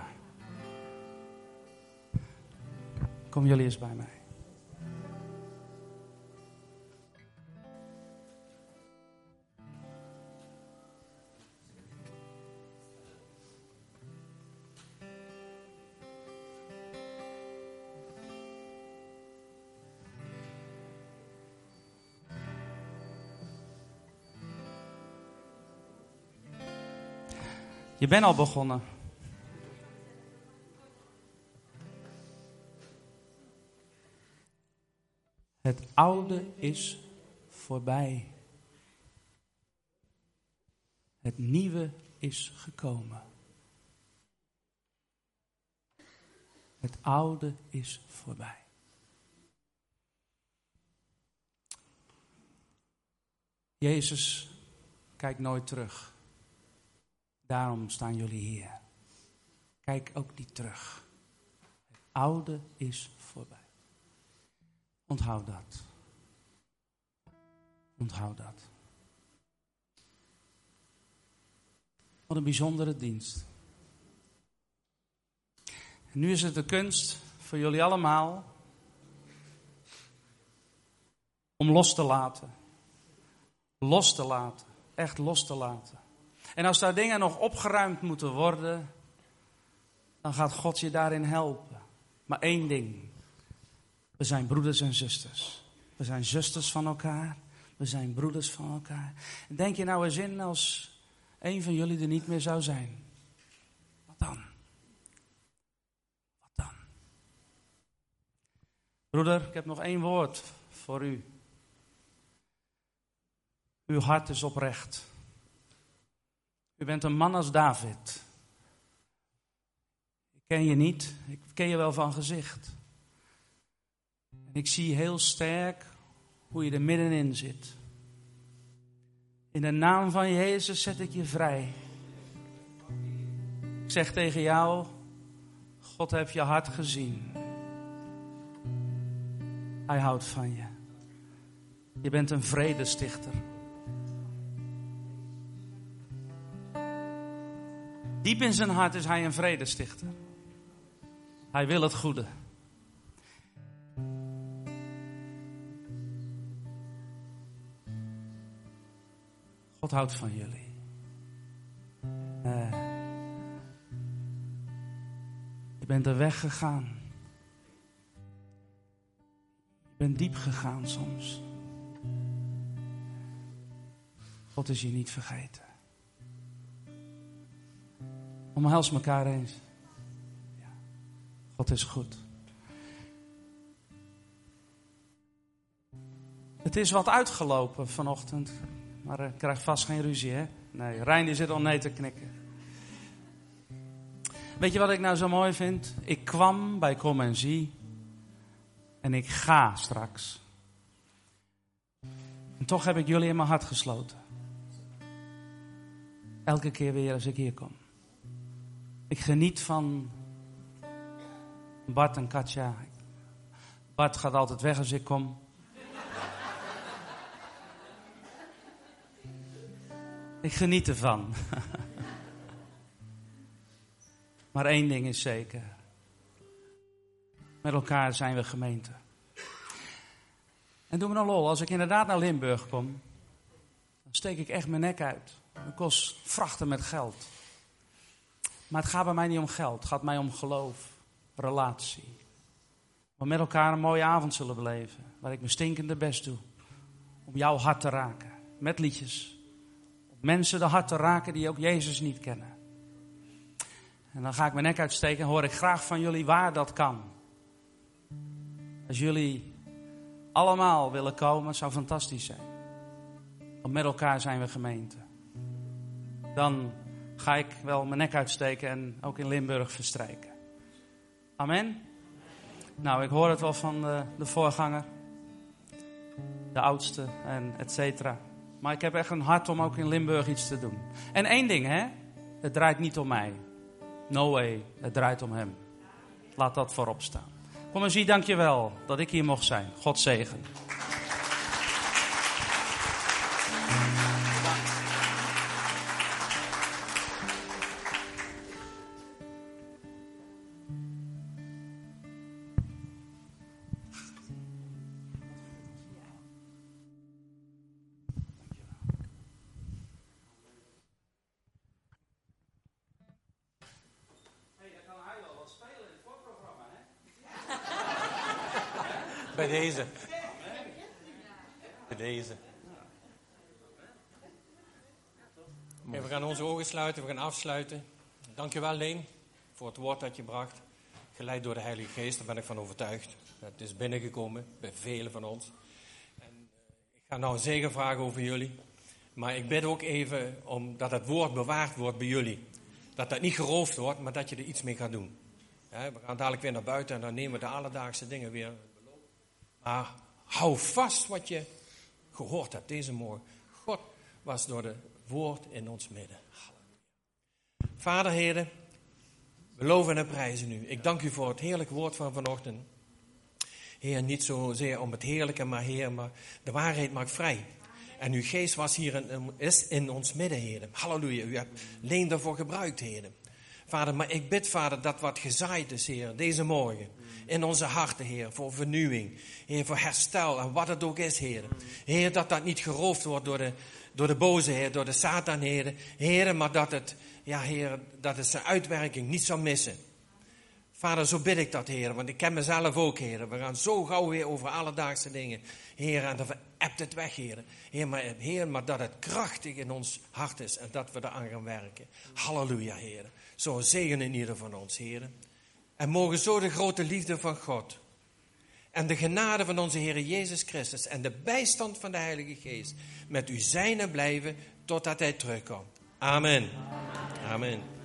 Kom jullie eens bij mij. Je bent al begonnen. Het oude is voorbij. Het nieuwe is gekomen. Het oude is voorbij. Jezus kijkt nooit terug. Daarom staan jullie hier. Kijk ook niet terug. Het oude is voorbij. Onthoud dat. Onthoud dat. Wat een bijzondere dienst. En nu is het de kunst voor jullie allemaal om los te laten. Los te laten. Echt los te laten. En als daar dingen nog opgeruimd moeten worden, dan gaat God je daarin helpen. Maar één ding. We zijn broeders en zusters. We zijn zusters van elkaar. We zijn broeders van elkaar. Denk je nou eens in als een van jullie er niet meer zou zijn? Wat dan? Broeder, ik heb nog één woord voor u. Uw hart is oprecht. U bent een man als David. Ik ken je niet, ik ken je wel van gezicht. En ik zie heel sterk hoe je er middenin zit. In de naam van Jezus zet ik je vrij. Ik zeg tegen jou, God heeft je hart gezien. Hij houdt van je. Je bent een vredestichter. Diep in zijn hart is hij een vredestichter. Hij wil het goede. God houdt van jullie. Uh, je bent er weg gegaan. Je bent diep gegaan soms. God is je niet vergeten. Omhels elkaar eens. Ja. God is goed. Het is wat uitgelopen vanochtend. Maar ik krijg vast geen ruzie, hè? Nee, Rijn die zit al nee te knikken. Weet je wat ik nou zo mooi vind? Ik kwam bij Kom en Zie. En ik ga straks. En toch heb ik jullie in mijn hart gesloten. Elke keer weer als ik hier kom. Ik geniet van Bart en Katja. Bart gaat altijd weg als ik kom. Ik geniet ervan. maar één ding is zeker. Met elkaar zijn we gemeente. En doe me nou lol, als ik inderdaad naar Limburg kom, dan steek ik echt mijn nek uit. Het kost vrachten met geld. Maar het gaat bij mij niet om geld, het gaat mij om geloof, relatie. We met elkaar een mooie avond zullen beleven, waar ik mijn stinkende best doe. Om jouw hart te raken, met liedjes mensen de hart te raken die ook Jezus niet kennen. En dan ga ik mijn nek uitsteken en hoor ik graag van jullie waar dat kan. Als jullie allemaal willen komen, zou fantastisch zijn. Want met elkaar zijn we gemeente. Dan ga ik wel mijn nek uitsteken en ook in Limburg verstrijken. Amen? Nou, ik hoor het wel van de, de voorganger, de oudste en et cetera. Maar ik heb echt een hart om ook in Limburg iets te doen. En één ding, hè? Het draait niet om mij. No way. Het draait om hem. Laat dat voorop staan. Kom en zie, dankjewel dat ik hier mocht zijn. God zegen. We gaan afsluiten. Dankjewel Leen voor het woord dat je bracht. Geleid door de Heilige Geest, daar ben ik van overtuigd. Het is binnengekomen bij velen van ons. En, ik ga nou zegen vragen over jullie. Maar ik bid ook even om dat het woord bewaard wordt bij jullie. Dat dat niet geroofd wordt, maar dat je er iets mee gaat doen. we gaan dadelijk weer naar buiten en dan nemen we de alledaagse dingen weer maar hou vast wat je gehoord hebt deze morgen. God was door het woord in ons midden. Vader, heren, we loven en prijzen u. Ik dank u voor het heerlijke woord van vanochtend. Heer, niet zozeer om het heerlijke, maar Heer, maar de waarheid maakt vrij. En uw geest was hier in, is in ons midden, heren. Halleluja, u hebt leen daarvoor gebruikt, heren. Vader, maar ik bid, Vader, dat wat gezaaid is, Heer, deze morgen in onze harten, Heer, voor vernieuwing, Heer, voor herstel en wat het ook is, Heer. Heer, dat dat niet geroofd wordt door de, door de boze, Heer, door de Satan, Heer. Heer, maar dat het, ja, Heer, dat het zijn uitwerking niet zal missen. Vader, zo bid ik dat, Heer, want ik ken mezelf ook, Heer. We gaan zo gauw weer over alledaagse dingen, Heer, en dan hebt het weg, Heer. Heer maar, Heer, maar dat het krachtig in ons hart is en dat we eraan gaan werken. Halleluja, Heer. Zo zegen in ieder van ons, Heer. En mogen zo de grote liefde van God En de genade van onze Heer Jezus Christus en de bijstand van de Heilige Geest met u zijn en blijven totdat Hij terugkomt. Amen. Amen.